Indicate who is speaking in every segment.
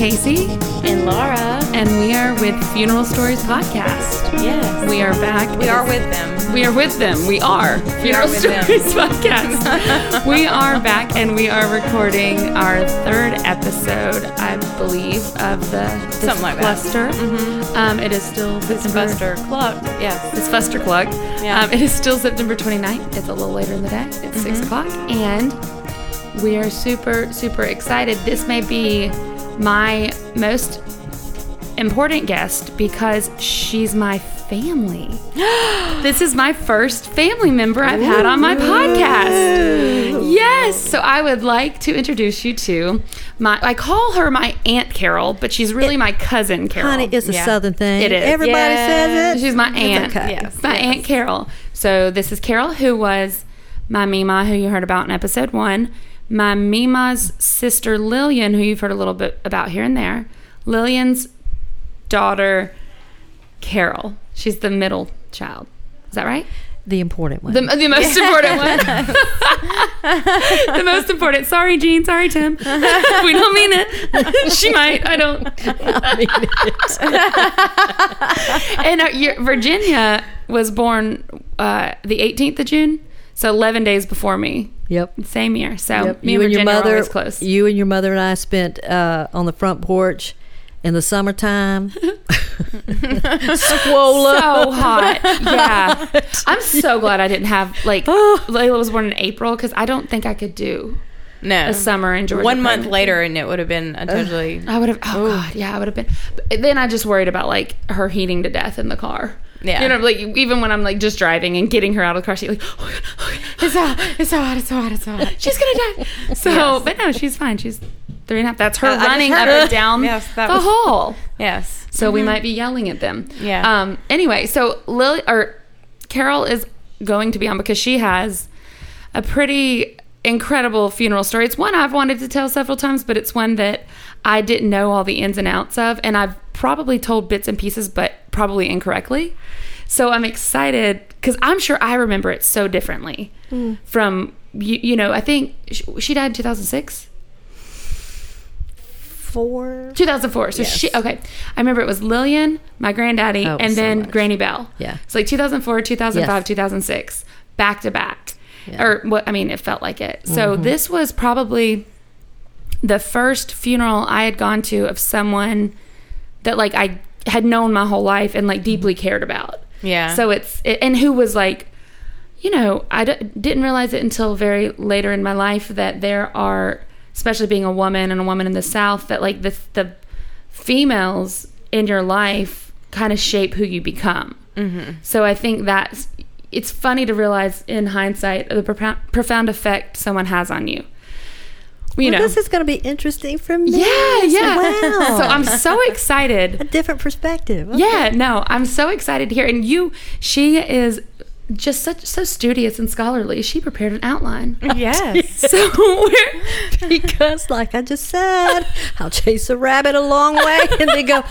Speaker 1: Casey,
Speaker 2: and Laura.
Speaker 1: and we are with Funeral Stories Podcast.
Speaker 2: Yes.
Speaker 1: We are back.
Speaker 2: We are with them.
Speaker 1: We are with them. We are Funeral
Speaker 2: with them.
Speaker 1: Stories Podcast. we are back, and we are recording our third episode, I believe, of the
Speaker 2: Something like
Speaker 1: cluster. Um, it is still.
Speaker 2: Buster Cluck. Yes.
Speaker 1: It's Fuster Clug.
Speaker 2: Yeah.
Speaker 1: Um, it is still September 29th. It's a little later in the day. It's 6 o'clock. And we are super, super excited. This may be my most important guest because she's my family. this is my first family member I've had on my podcast. Yes. So I would like to introduce you to my, I call her my Aunt Carol, but she's really my cousin Carol.
Speaker 3: Honey, it's a
Speaker 2: Yeah.
Speaker 3: southern thing.
Speaker 1: It is.
Speaker 3: Everybody
Speaker 2: Yes.
Speaker 3: says it.
Speaker 1: She's my aunt.
Speaker 3: okay.
Speaker 2: Yes.
Speaker 1: My aunt Carol. So this is Carol, who was my Mima, who you heard about in episode one. My Mima's sister Lillian, who you've heard a little bit about here and there. Lillian's daughter Carol. She's the middle child. Is that right?
Speaker 3: The important one.
Speaker 1: The, the most important one. the most important. Sorry, Jean. Sorry, Tim. we don't mean it. she might. I don't. and uh, your, Virginia was born uh, the 18th of June, so 11 days before me.
Speaker 3: yep.
Speaker 1: Same year. So
Speaker 3: Yep.
Speaker 1: me
Speaker 3: You
Speaker 1: and
Speaker 3: and your mother,
Speaker 1: close.
Speaker 3: you and your mother and I spent uh, on the front porch in the summertime. Swole up.
Speaker 1: so hot. Yeah. I'm so glad I didn't have, like. Layla was born in April because I don't think I could do
Speaker 2: No.
Speaker 1: a summer in Georgia.
Speaker 2: One month later, and it would have been a totally.
Speaker 1: I would have. Oh god, yeah, I would have been. But then I just worried about like her heating to death in the car.
Speaker 2: Yeah.
Speaker 1: you know, like even when I'm like just driving and getting her out of the car, she's like, oh, God, oh, God, it's so hot, it's so hot, it's so hot, it's so hot. She's gonna die. So,
Speaker 2: Yes.
Speaker 1: but no, she's fine. She's three and a half. That's her
Speaker 2: I-
Speaker 1: running up and down
Speaker 2: Yes,
Speaker 1: the
Speaker 2: was-
Speaker 1: hall.
Speaker 2: yes.
Speaker 1: So we might be yelling at them.
Speaker 2: Yeah.
Speaker 1: Um. Anyway, so Lily or Carol is going to be on because she has a pretty incredible funeral story. It's one I've wanted to tell several times, but it's one that I didn't know all the ins and outs of, and I've probably told bits and pieces, but probably incorrectly. So I'm excited because I'm sure I remember it so differently from you. You know, I think she, she died in 2006.
Speaker 3: Four.
Speaker 1: 2004. So
Speaker 3: Yes.
Speaker 1: she okay. I remember it was Lillian, my granddaddy,
Speaker 3: Oh,
Speaker 1: and
Speaker 3: so
Speaker 1: then
Speaker 3: much.
Speaker 1: Granny Bell.
Speaker 3: Yeah.
Speaker 1: It's like 2004, 2005,
Speaker 3: Yes.
Speaker 1: 2006, back to back.
Speaker 3: Yeah.
Speaker 1: Or what? I mean, it felt like it. So mm-hmm. this was probably the first funeral I had gone to of someone that like I had known my whole life and like deeply mm-hmm. cared about.
Speaker 2: Yeah.
Speaker 1: So it's it, and who was like, you know, I d- didn't realize it until very later in my life that there are, especially being a woman and a woman in the South, that like the the females in your life kind of shape who you become. Mm-hmm. So I think that's it's funny to realize in hindsight the profound, profound effect someone has on you. You
Speaker 3: well,
Speaker 1: know,
Speaker 3: this is going to be interesting for me.
Speaker 1: yeah, yeah.
Speaker 3: Wow.
Speaker 1: So I'm so excited
Speaker 3: a different perspective. Okay.
Speaker 1: yeah, no, I'm so excited to hear. And you, she is just such so studious and scholarly. She prepared an outline.
Speaker 2: Yes.
Speaker 1: So we're
Speaker 3: because, like I just said, I'll chase a rabbit a long way and they go.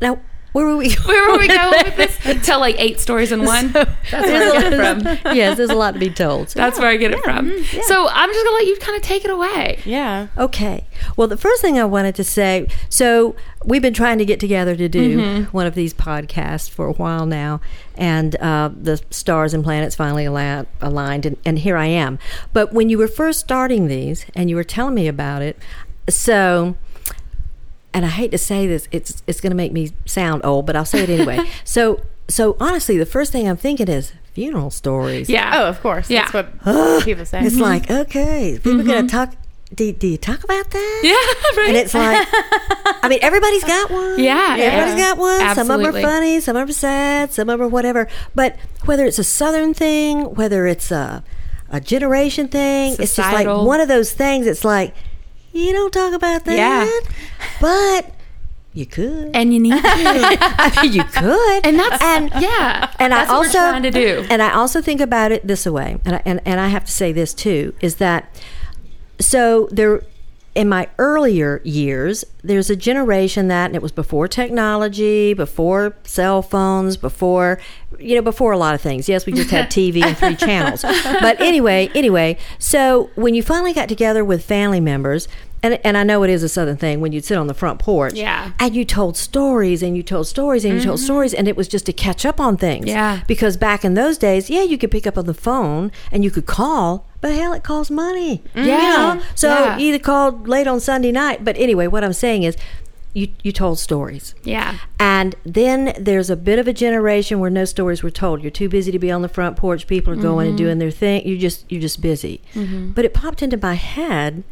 Speaker 3: Now, where were we?
Speaker 1: where were we going with this? Tell like eight stories in one. That's where I get it from.
Speaker 3: yes, there's a lot to be told. So-
Speaker 1: That's where I get it from. So I'm just gonna let you kind of take it away.
Speaker 2: Yeah.
Speaker 3: Okay. Well, the first thing I wanted to say so we've been trying to get together to do one of these podcasts for a while now, and uh, the stars and planets finally ala- aligned, and, and here I am. But when you were first starting these and you were telling me about it, so. And I hate to say this, it's it's going to make me sound old, but I'll say it anyway. so so honestly, the first thing I'm thinking is funeral stories.
Speaker 1: Yeah.
Speaker 2: Oh, of course.
Speaker 1: Yeah.
Speaker 2: That's what people say.
Speaker 3: It's like okay, people going to talk. Do, do you talk about that?
Speaker 1: Yeah. Right.
Speaker 3: And it's like, I mean, everybody's got one.
Speaker 1: Yeah, yeah.
Speaker 3: Everybody's got one. Absolutely. Some of them are funny, some of them are sad, some of them are whatever. But whether it's a Southern thing, whether it's a, a generation thing, it's just like one of those things. It's like, you don't talk about that.
Speaker 1: Yeah.
Speaker 3: But You could.
Speaker 1: and you need to.
Speaker 3: You could.
Speaker 1: And that's
Speaker 3: and
Speaker 1: yeah.
Speaker 3: and I also
Speaker 1: trying to do.
Speaker 3: And I also think about it this way, and I, and and I have to say this too is that so there in my earlier years, there's a generation that and it was before technology, before cell phones, before you know, before a lot of things. Yes, we just had TV and three channels. But anyway, anyway, so when you finally got together with family members, and, and I know it is a southern thing when you'd sit on the front porch.
Speaker 1: Yeah.
Speaker 3: And you told stories and you told stories and you told mm-hmm. stories and it was just to catch up on things.
Speaker 1: Yeah.
Speaker 3: Because back in those days, yeah, you could pick up on the phone and you could call, but hell, it costs money. Mm-hmm. You
Speaker 1: Yeah.
Speaker 3: know? So
Speaker 1: Yeah.
Speaker 3: either called late on Sunday night. But anyway, what I'm saying is you, you told stories.
Speaker 1: yeah.
Speaker 3: And then there's a bit of a generation where no stories were told. You're too busy to be on the front porch. People are going and
Speaker 1: Mm-hmm.
Speaker 3: doing their thing. You just you're just busy. Mm-hmm. But it popped into my head.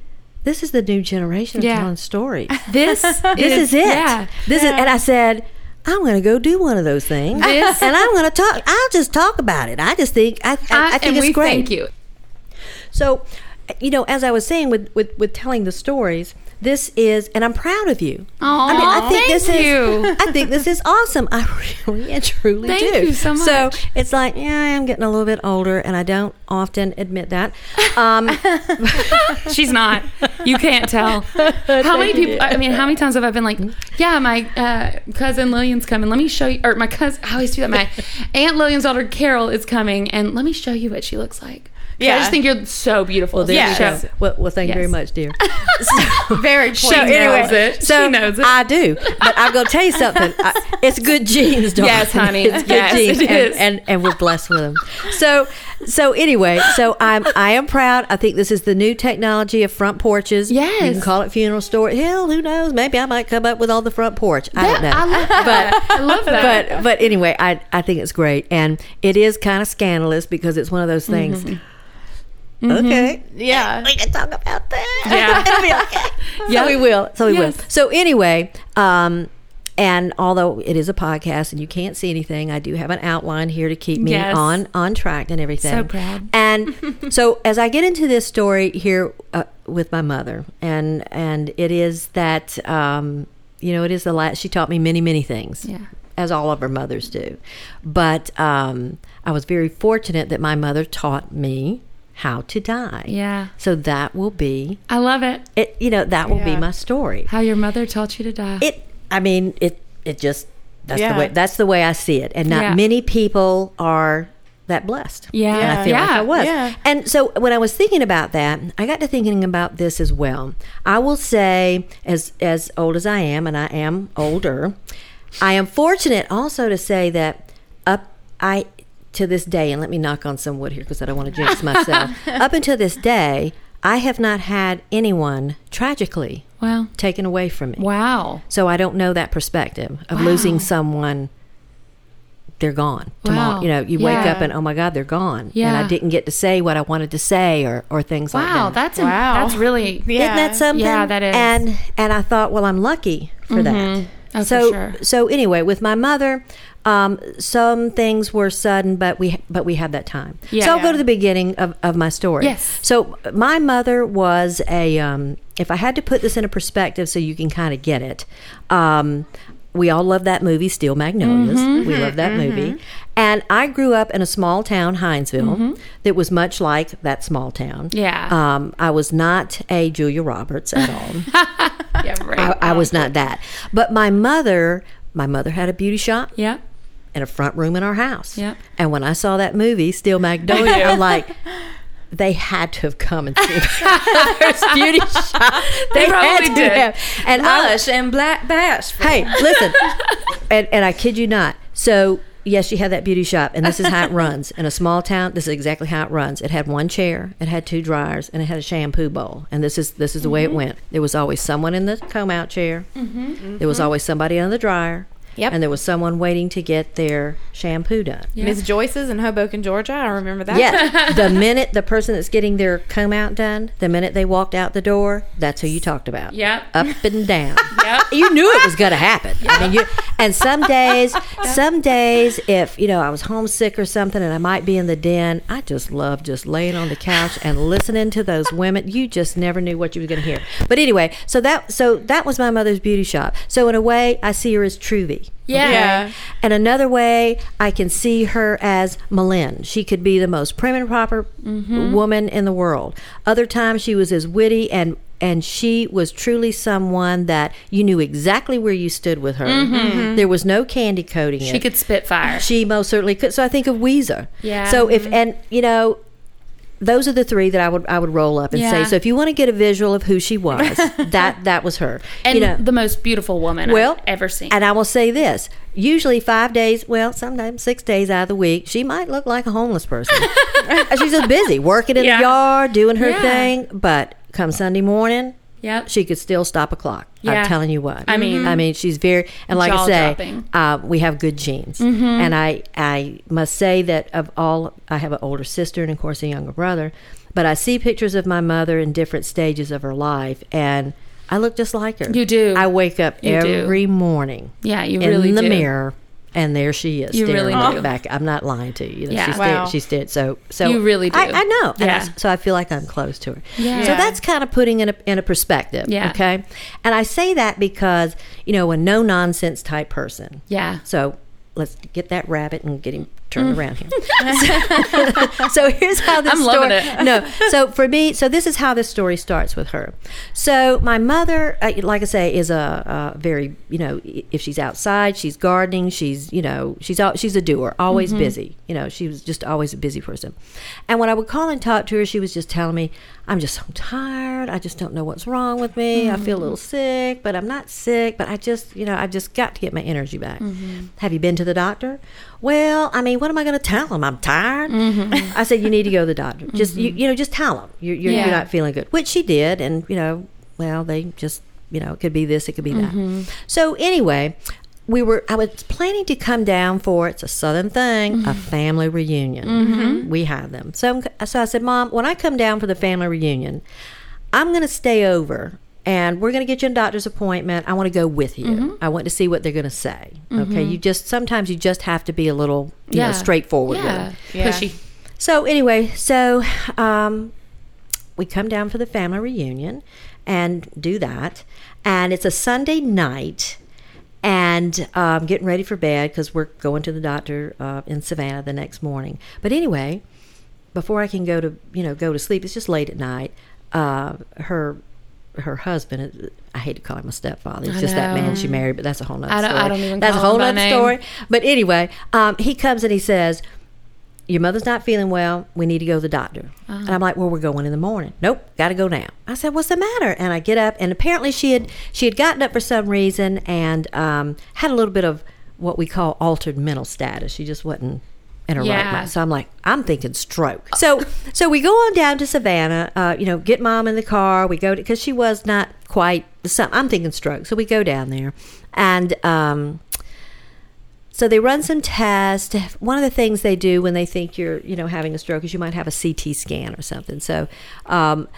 Speaker 3: This is the new generation of
Speaker 1: Yeah.
Speaker 3: telling stories.
Speaker 1: This
Speaker 3: This is, it.
Speaker 1: Yeah.
Speaker 3: This is, and I said, I'm going to go do one of those things,
Speaker 1: This-
Speaker 3: and I'm going to talk. I'll just talk about it. I just think I, I, I think
Speaker 1: and
Speaker 3: it's
Speaker 1: we
Speaker 3: great.
Speaker 1: thank you.
Speaker 3: So, you know, as I was saying with with, with telling the stories, this is, and I'm proud of you. I mean, I think this
Speaker 1: thank
Speaker 3: is,
Speaker 1: you.
Speaker 3: I think this is awesome. I really and truly
Speaker 1: Thank
Speaker 3: do.
Speaker 1: you so
Speaker 3: So it's like, yeah, I am getting a little bit older, and I don't often admit that. Um,
Speaker 1: She's not. You can't tell. How many people? I mean, how many times have I been like, "Yeah, my uh, cousin Lillian's coming. Let me show you." Or my cousin. I always do that. My aunt Lillian's daughter Carol is coming, and let me show you what she looks like. Yeah, I just think you're so beautiful.
Speaker 3: there
Speaker 1: Yeah.
Speaker 3: you
Speaker 2: Yes.
Speaker 3: Well, well, thank you very much, dear.
Speaker 2: So, Very
Speaker 1: She
Speaker 2: poignant.
Speaker 1: knows it.
Speaker 3: So
Speaker 1: she knows it.
Speaker 3: I do, but I'm going to tell you something. I, it's good genes, darling.
Speaker 1: Yes, honey.
Speaker 3: It's good
Speaker 1: Yes,
Speaker 3: genes,
Speaker 1: it
Speaker 3: and, and and we're blessed with them. So, so anyway, so I'm I am proud. I think this is the new technology of front porches.
Speaker 1: Yes, you
Speaker 3: can call it funeral story. Hell, who knows? Maybe I might come up with all the front porch. I don't know.
Speaker 1: I love that. I love that.
Speaker 3: But but anyway, I I think it's great, and it is kind of scandalous because it's one of those things.
Speaker 1: Mm-hmm.
Speaker 3: Okay,
Speaker 2: Yeah.
Speaker 3: we can talk about that.
Speaker 1: Yeah.
Speaker 3: Okay.
Speaker 1: Yeah.
Speaker 3: So we will. So we
Speaker 1: Yes.
Speaker 3: will. So anyway, um, and although it is a podcast and you can't see anything, I do have an outline here to keep me
Speaker 1: Yes.
Speaker 3: on on track and everything.
Speaker 1: So proud.
Speaker 3: And so as I get into this story here uh, with my mother, and and it is that um, you know it is the last. She taught me many many things.
Speaker 1: Yeah.
Speaker 3: As all of her mothers do, but um, I was very fortunate that my mother taught me how to die.
Speaker 1: Yeah.
Speaker 3: So that will be
Speaker 1: I love it.
Speaker 3: it. You know that will be my story.
Speaker 1: How your mother taught you to die.
Speaker 3: It. I mean it. It just that's
Speaker 2: Yeah.
Speaker 3: the way that's the way I see it, and not
Speaker 1: Yeah.
Speaker 3: many people are that blessed.
Speaker 1: Yeah.
Speaker 3: and I feel like
Speaker 1: Yeah.
Speaker 3: I was.
Speaker 2: Yeah.
Speaker 3: And so when I was thinking about that, I got to thinking about this as well. I will say, as as old as I am, and I am older, I am fortunate also to say that up I to this day, and let me knock on some wood here because I don't want to jinx myself. up until this day, I have not had anyone tragically
Speaker 1: wow.
Speaker 3: taken away from me.
Speaker 1: Wow.
Speaker 3: So I don't know that perspective of
Speaker 1: Wow.
Speaker 3: losing someone. They're gone tomorrow.
Speaker 1: Wow.
Speaker 3: You know, you wake
Speaker 1: Yeah.
Speaker 3: up and oh my God, they're gone.
Speaker 1: Yeah.
Speaker 3: And I didn't get to say what I wanted to say or or things like
Speaker 1: Wow.
Speaker 3: that.
Speaker 1: That's
Speaker 2: Wow.
Speaker 1: that's really.
Speaker 2: Yeah.
Speaker 3: Isn't that something?
Speaker 1: Yeah, that is.
Speaker 3: And and I thought, well, I'm lucky for mm-hmm. that.
Speaker 1: Oh, for
Speaker 3: so
Speaker 1: sure.
Speaker 3: so anyway, with my mother, um, some things were sudden, but we but we had that time.
Speaker 1: Yeah.
Speaker 3: So I'll go to the beginning of, of my story.
Speaker 1: Yes.
Speaker 3: So my mother was a. Um, if I had to put this in a perspective, so you can kind of get it. Um, we all love that movie, Steel Magnolias.
Speaker 1: Mm-hmm.
Speaker 3: We love that movie. And I grew up in a small town, Hinesville, that was much like that small town.
Speaker 1: Mm-hmm. Yeah.
Speaker 3: Um, I was not a Julia Roberts at all.
Speaker 1: Yeah. Right.
Speaker 3: I, I was not that. But my mother, my mother had a beauty shop
Speaker 1: yeah.
Speaker 3: And a front room in our house.
Speaker 1: Yeah.
Speaker 3: And when I saw that movie, Steel Magnolia, I'm like, they had to have come and seen my beauty shop.
Speaker 1: They
Speaker 3: had
Speaker 1: probably
Speaker 3: to
Speaker 1: did.
Speaker 3: have. And I,
Speaker 2: Lush and Black Bass.
Speaker 3: hey, listen, and, and I kid you not. So yes, she had that beauty shop, and this is how it runs in a small town. This is exactly how it runs. It had one chair, it had two dryers, and it had a shampoo bowl. And this is this is the way it mm-hmm. went. There was always someone in the comb out chair. Mm-hmm. There was mm-hmm. always somebody on the dryer.
Speaker 2: Yep.
Speaker 3: And there was someone waiting to get their shampoo done.
Speaker 2: Miss Joyce's in Hoboken, Georgia. I remember that.
Speaker 3: Yes. the minute the person that's getting their comb out done, the minute they walked out the door, that's who you talked about.
Speaker 1: Yep.
Speaker 3: Up and down.
Speaker 1: Yep.
Speaker 3: You knew it was going to happen. I mean, you, and some days, some days, if you know I was homesick or something, and I might be in the den, I just love just laying on the couch and listening to those women. You just never knew what you were going to hear. But anyway, so that so that was my mother's beauty shop. So in a way, I see her as Truvy.
Speaker 1: Yeah.
Speaker 2: Yeah.
Speaker 3: And another way, I can see her as M'Lynn. She could be the most prim and proper mm-hmm. woman in the world. Other times, she was as witty and and she was truly someone that you knew exactly where you stood with her. Mm-hmm. Mm-hmm. There was no candy coating
Speaker 1: She
Speaker 3: it.
Speaker 1: could spit fire.
Speaker 3: She most certainly could. So I think of Ouiser.
Speaker 1: Yeah.
Speaker 3: So if and you know. Those are the three that I would I would roll up and
Speaker 1: Yeah.
Speaker 3: say. So if you want to get a visual of who she was, that that was her.
Speaker 1: and
Speaker 3: you know,
Speaker 1: the most beautiful woman
Speaker 3: well,
Speaker 1: I've ever seen.
Speaker 3: And I will say this: usually five days, well, sometimes six days out of the week, she might look like a homeless person. She's just busy working in
Speaker 1: Yeah.
Speaker 3: the yard, doing her
Speaker 1: Yeah.
Speaker 3: thing. But come Sunday morning,
Speaker 1: yep.
Speaker 3: she could still stop a clock.
Speaker 1: Yeah.
Speaker 3: I'm telling you what.
Speaker 1: I mean-
Speaker 3: I mean, she's very and like I say, uh, we have good genes,
Speaker 1: Mm-hmm.
Speaker 3: and I I must say that of all, I have an older sister and of course a younger brother, but I see pictures of my mother in different stages of her life, and I look just like her.
Speaker 1: You do.
Speaker 3: I wake up
Speaker 1: You do.
Speaker 3: every morning
Speaker 1: yeah, you
Speaker 3: in
Speaker 1: really
Speaker 3: the
Speaker 1: do.
Speaker 3: mirror. And there she is,
Speaker 1: You really do.
Speaker 3: back. I'm not lying to you. you know,
Speaker 1: Yeah.
Speaker 3: she stared,
Speaker 2: Wow.
Speaker 3: she stared. So, so
Speaker 1: You really do.
Speaker 3: I, I know. And I-
Speaker 1: Yeah.
Speaker 3: so I feel like I'm close to her.
Speaker 1: Yeah.
Speaker 3: So that's kind of putting in a in a perspective.
Speaker 1: Yeah.
Speaker 3: Okay. And I say that because you know a no nonsense type person.
Speaker 1: Yeah.
Speaker 3: So let's get that rabbit and get him turned
Speaker 1: Mm.
Speaker 3: around here. so here's how this
Speaker 1: I'm
Speaker 3: story.
Speaker 1: loving it.
Speaker 3: No, so for me, so this is how this story starts with her. So my mother, uh, like I say, is a, a very you know if she's outside, she's gardening, she's you know she's she's a doer, always
Speaker 1: Mm-hmm.
Speaker 3: busy. You know, she was just always a busy person. And when I would call and talk to her, she was just telling me, "I'm just so tired. I just don't know what's wrong with me. I feel a little
Speaker 1: Mm-hmm.
Speaker 3: sick, but I'm not sick. But I just you know I just got to get my energy back.
Speaker 1: Mm-hmm.
Speaker 3: Have you been to the doctor? Well, I mean, what am I going to tell them? I'm tired.
Speaker 1: Mm-hmm.
Speaker 3: I said, you need to go to the doctor. Just you, you know, just tell them you're, you're,
Speaker 1: Yeah.
Speaker 3: you're not feeling good, which she did, and you know, well, they just you know, it could be this, it could be
Speaker 1: Mm-hmm.
Speaker 3: that. So anyway. We were. I was planning to come down for it's a southern thing, a family reunion. We have them. So, so I said, Mom, when I come down for the family reunion, I'm going to stay over and we're going to get you a doctor's appointment. I want to go with you. I want to see what they're going to say. Okay. You just, sometimes you just have to be a little, you know,
Speaker 1: Yeah.
Speaker 3: straightforward with
Speaker 1: Yeah.
Speaker 3: it.
Speaker 2: Yeah.
Speaker 1: Pushy.
Speaker 3: So anyway, so um, we come down for the family reunion and do that. And it's a Sunday night. And um, getting ready for bed because we're going to the doctor uh, in Savannah the next morning. But anyway, before I can go to you know go to sleep, it's just late at night. Uh, her her husband, I hate to call him a stepfather. It's
Speaker 1: I
Speaker 3: just that man she married, but that's a whole
Speaker 1: don't-
Speaker 3: story.
Speaker 1: I don't even
Speaker 3: that's a whole
Speaker 1: him by
Speaker 3: nother
Speaker 1: name.
Speaker 3: story. But anyway, um, he comes and he says, your mother's not feeling well. We need to go to the doctor.
Speaker 1: Uh-huh.
Speaker 3: And I'm like, well, we're going in the morning. Nope, got to go now. I said, what's the matter? And I get up, and apparently she had she had gotten up for some reason and um, had a little bit of what we call altered mental status. She just wasn't in her right mind. So I'm like, I'm thinking stroke. So so we go on down to Savannah. Uh, you know, get mom in the car. We go to, because she was not quite. Some, I'm thinking stroke. So we go down there, and. Um, so they run some tests. One of the things they do when they think you're, you know, having a stroke is you might have a CT scan or something. So um,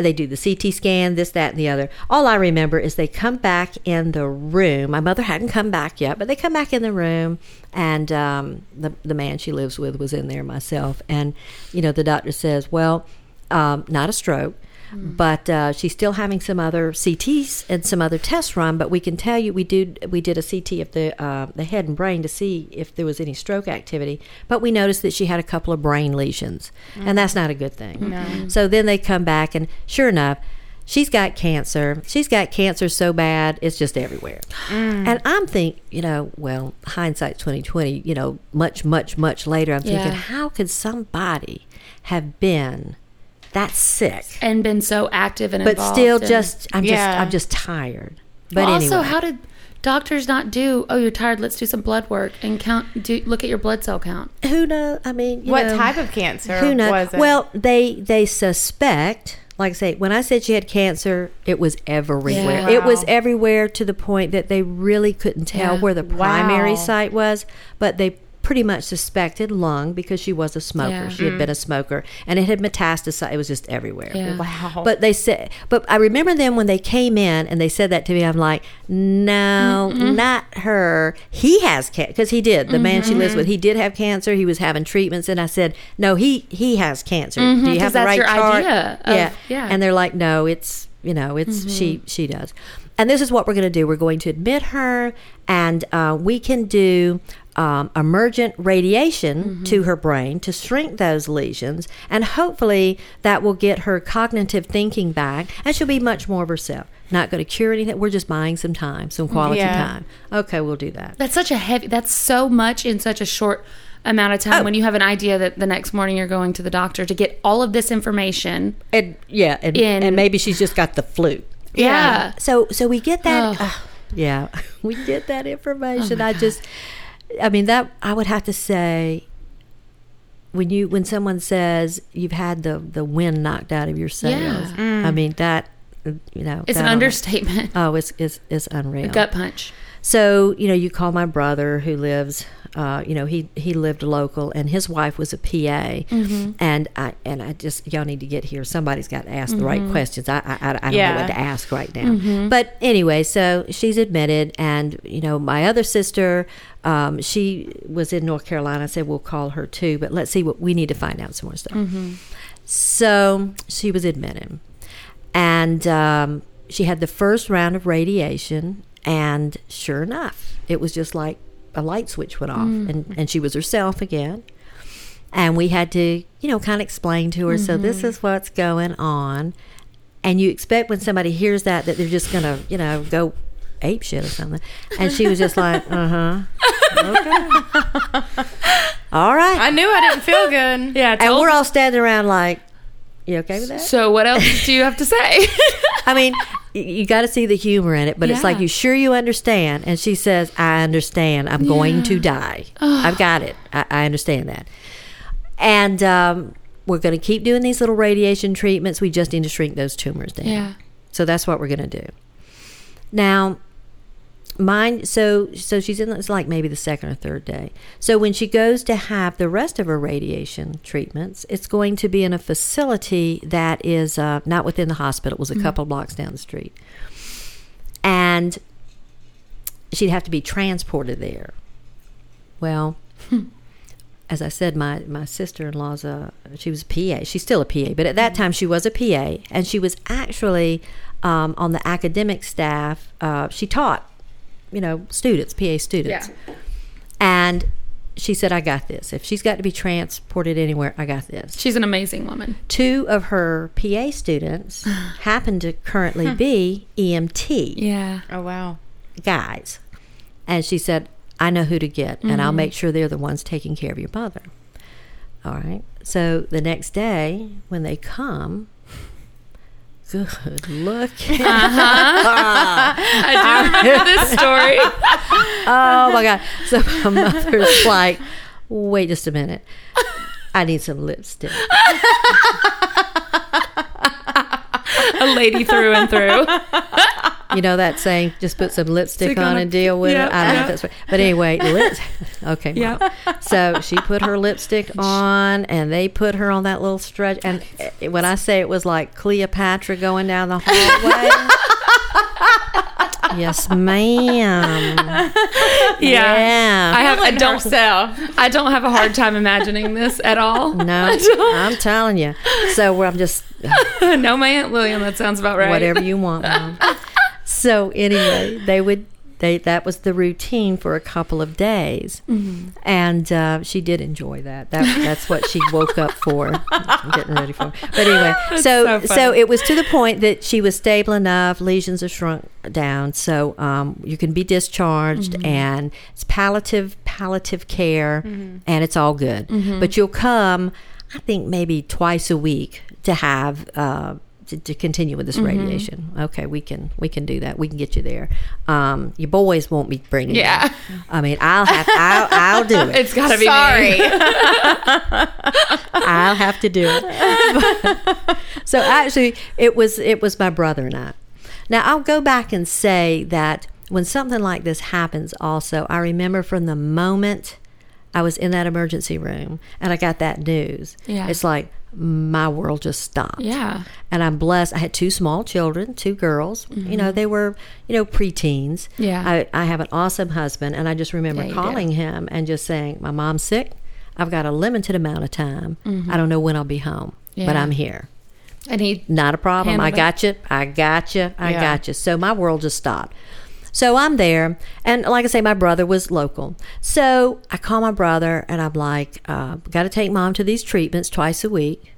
Speaker 3: they do the CT scan, this, that, and the other. All I remember is they come back in the room. My mother hadn't come back yet, but they come back in the room, and um, the the man she lives with was in there, myself, and you know, the doctor says, "Well, um, not a stroke." But uh, she's still having some other CTs and some other tests run. But we can tell you we did we did a CT of the uh, the head and brain to see if there was any stroke activity. But we noticed that she had a couple of brain lesions, and that's not a good thing. So then they come back, and sure enough, she's got cancer. She's got cancer so bad it's just everywhere. And I'm think you know, well, hindsight twenty twenty. You know, much much much later, I'm thinking,
Speaker 1: Yeah.
Speaker 3: how could somebody have been that sick?
Speaker 1: and been so active and
Speaker 3: but
Speaker 1: involved
Speaker 3: still
Speaker 1: and-
Speaker 3: just i'm
Speaker 2: Yeah.
Speaker 3: just i'm just tired but
Speaker 1: Well,
Speaker 3: anyway
Speaker 1: also how did doctors not do oh you're tired let's do some blood work and count do look at your blood cell count
Speaker 3: who knows i mean you
Speaker 2: What
Speaker 3: know,
Speaker 2: type of cancer
Speaker 3: who knows
Speaker 2: was it?
Speaker 3: well they they suspect like I say, when I said she had cancer, it was everywhere.
Speaker 1: Yeah.
Speaker 3: It was everywhere to the point that they really couldn't tell
Speaker 1: Yeah.
Speaker 3: where the primary
Speaker 2: Wow.
Speaker 3: site was, but they pretty much suspected lung because she was a smoker.
Speaker 1: Yeah.
Speaker 3: She had mm. been a smoker, and it had metastasized. It was just everywhere.
Speaker 1: Yeah.
Speaker 2: Wow.
Speaker 3: But they said, but I remember them when they came in and they said that to me. I'm like, no, not her. He has cancer because he did. The man she lives mm-hmm. with, he did have cancer. He was having treatments, and I said, no, he he has cancer. Mm-hmm, do you
Speaker 1: 'cause
Speaker 3: have the right
Speaker 1: your
Speaker 3: chart?
Speaker 1: idea of-
Speaker 3: yeah,
Speaker 1: yeah.
Speaker 3: And they're like, no, it's you know, it's mm-hmm. she she does. And this is what we're going to do. We're going to admit her, and uh, we can do um, emergent radiation to her brain to shrink those lesions, and hopefully that will get her cognitive thinking back, and she'll be much more of herself. Not going to cure anything. We're just buying some time, some quality
Speaker 2: Yeah.
Speaker 3: time. Okay, we'll do that.
Speaker 1: That's such a heavy. That's so much in such a short amount of time.
Speaker 3: Oh.
Speaker 1: When you have an idea that the next morning you're going to the doctor to get all of this information.
Speaker 3: And yeah, and,
Speaker 1: In-
Speaker 3: and maybe she's just got the flu.
Speaker 1: Yeah.
Speaker 3: So so we get that.
Speaker 1: Ugh.
Speaker 3: uh, yeah, we get that information. I just, I mean that I would have to say. When you when someone says you've had the the wind knocked out of your sails,
Speaker 1: Yeah.
Speaker 3: I mm. mean that you know
Speaker 1: It's an understatement.
Speaker 3: Oh, it's it's it's unreal.
Speaker 1: Gut punch.
Speaker 3: So you know, you call my brother who lives. Uh, you know, he he lived local, and his wife was a PA,
Speaker 1: Mm-hmm.
Speaker 3: and I and I just y'all need to get here. Somebody's got to ask the right
Speaker 1: Mm-hmm.
Speaker 3: questions. I I, I, don't
Speaker 2: Yeah.
Speaker 3: know what to ask right now. But anyway, so she's admitted, and you know, my other sister, um, she was in North Carolina. I said we'll call her too, but let's see what we need to find out some more stuff.
Speaker 1: Mm-hmm.
Speaker 3: So she was admitted, and um, she had the first round of radiation, and sure enough, it was just like a light switch went off, and, and she was herself again. And we had to, you know, kind of explain to her, so this is what's going on. And you expect when somebody hears that that they're just gonna, you know, go ape shit or something. And she was just like, uh huh, okay, all right.
Speaker 2: I knew I didn't feel good.
Speaker 1: Yeah.
Speaker 3: and we're all standing around like, you okay with that?
Speaker 1: so what else do you have to say?
Speaker 3: I mean, you got to see the humor in it, but it's like, you sure you understand? And she says, I understand. I'm going to die. I've got it. I, I understand that. And um, we're going to keep doing these little radiation treatments. We just need to shrink those tumors down.
Speaker 1: yeah.
Speaker 3: So that's what we're going to do. Now, mine. So so she's in. It's like maybe the second or third day. So when she goes to have the rest of her radiation treatments, it's going to be in a facility that is uh, not within the hospital. It was a couple blocks down the street, and she'd have to be transported there. Well. As I said, my, my sister in law's a she was a PA. She's still a PA, but at that time she was a PA, and she was actually um, on the academic staff. Uh, she taught, you know, students, PA students,
Speaker 1: Yeah.
Speaker 3: and she said, "I got this. If she's got to be transported anywhere, I got this."
Speaker 1: She's an amazing woman.
Speaker 3: Two of her PA students happen to currently be EMT
Speaker 1: Yeah.
Speaker 2: Oh wow.
Speaker 3: guys. And she said, I know who to get, and I'll mm-hmm. make sure they're the ones taking care of your mother. All right. So the next day, when they come, good look. Uh-huh.
Speaker 1: I do remember this story.
Speaker 3: oh my God. So my mother's like, wait just a minute. I need some lipstick.
Speaker 1: A lady through and through.
Speaker 3: You know that saying, just put some lipstick on
Speaker 1: on
Speaker 3: and deal with
Speaker 1: yeah,
Speaker 3: it? I don't know if that's right. But anyway, lip- okay. Mom.
Speaker 1: Yeah.
Speaker 3: So she put her lipstick on and they put her on that little stretch. And when I say it was like Cleopatra going down the hallway. yes, ma'am.
Speaker 1: Yeah.
Speaker 3: Yeah.
Speaker 1: I have. I don't.
Speaker 2: sell.
Speaker 1: I don't have a hard time imagining this at all.
Speaker 3: no, I'm telling you. So where I'm just
Speaker 1: no, my aunt William. That sounds about right.
Speaker 3: whatever you want, mom. So anyway, they would they that was the routine for a couple of days, and uh, she did enjoy that. That that's what she woke up for, getting ready for. But anyway, so
Speaker 1: so
Speaker 3: so, it was to the point that she was stable enough. Lesions are shrunk down, so um, you can be discharged, and it's palliative palliative care, and it's all good. But you'll come, I think maybe twice a week to have. Uh, to, to continue with this radiation. Okay, we can we can do that. We can get you there. Um, your boys won't be bringing. you.
Speaker 1: Yeah.
Speaker 3: I mean, I'll have I'll, I'll do it.
Speaker 1: It's gotta be
Speaker 2: Sorry.
Speaker 1: me.
Speaker 3: I'll have to do it. so actually, it was it was my brother and I. Now I'll go back and say that when something like this happens, also I remember from the moment I was in that emergency room and I got that news.
Speaker 1: Yeah.
Speaker 3: It's like my world just stopped.
Speaker 1: Yeah.
Speaker 3: And I'm blessed. I had two small children, two girls. You know, they were, you know, preteens.
Speaker 1: Mm-hmm. Yeah.
Speaker 3: I, I have an awesome husband, and I just remember
Speaker 1: Yeah,
Speaker 3: calling him and just saying, My mom's sick. I've got a limited amount of time. I don't know when I'll be home, but
Speaker 1: Mm-hmm.
Speaker 3: I'm here.
Speaker 1: And he
Speaker 3: Not a problem. I
Speaker 1: Handled it.
Speaker 3: got you. I got you. I
Speaker 2: Yeah.
Speaker 3: got you. So my world just stopped. So I'm there, and like I say, my brother was local. So I call my brother, and I'm like, uh, "Got to take mom to these treatments twice a week.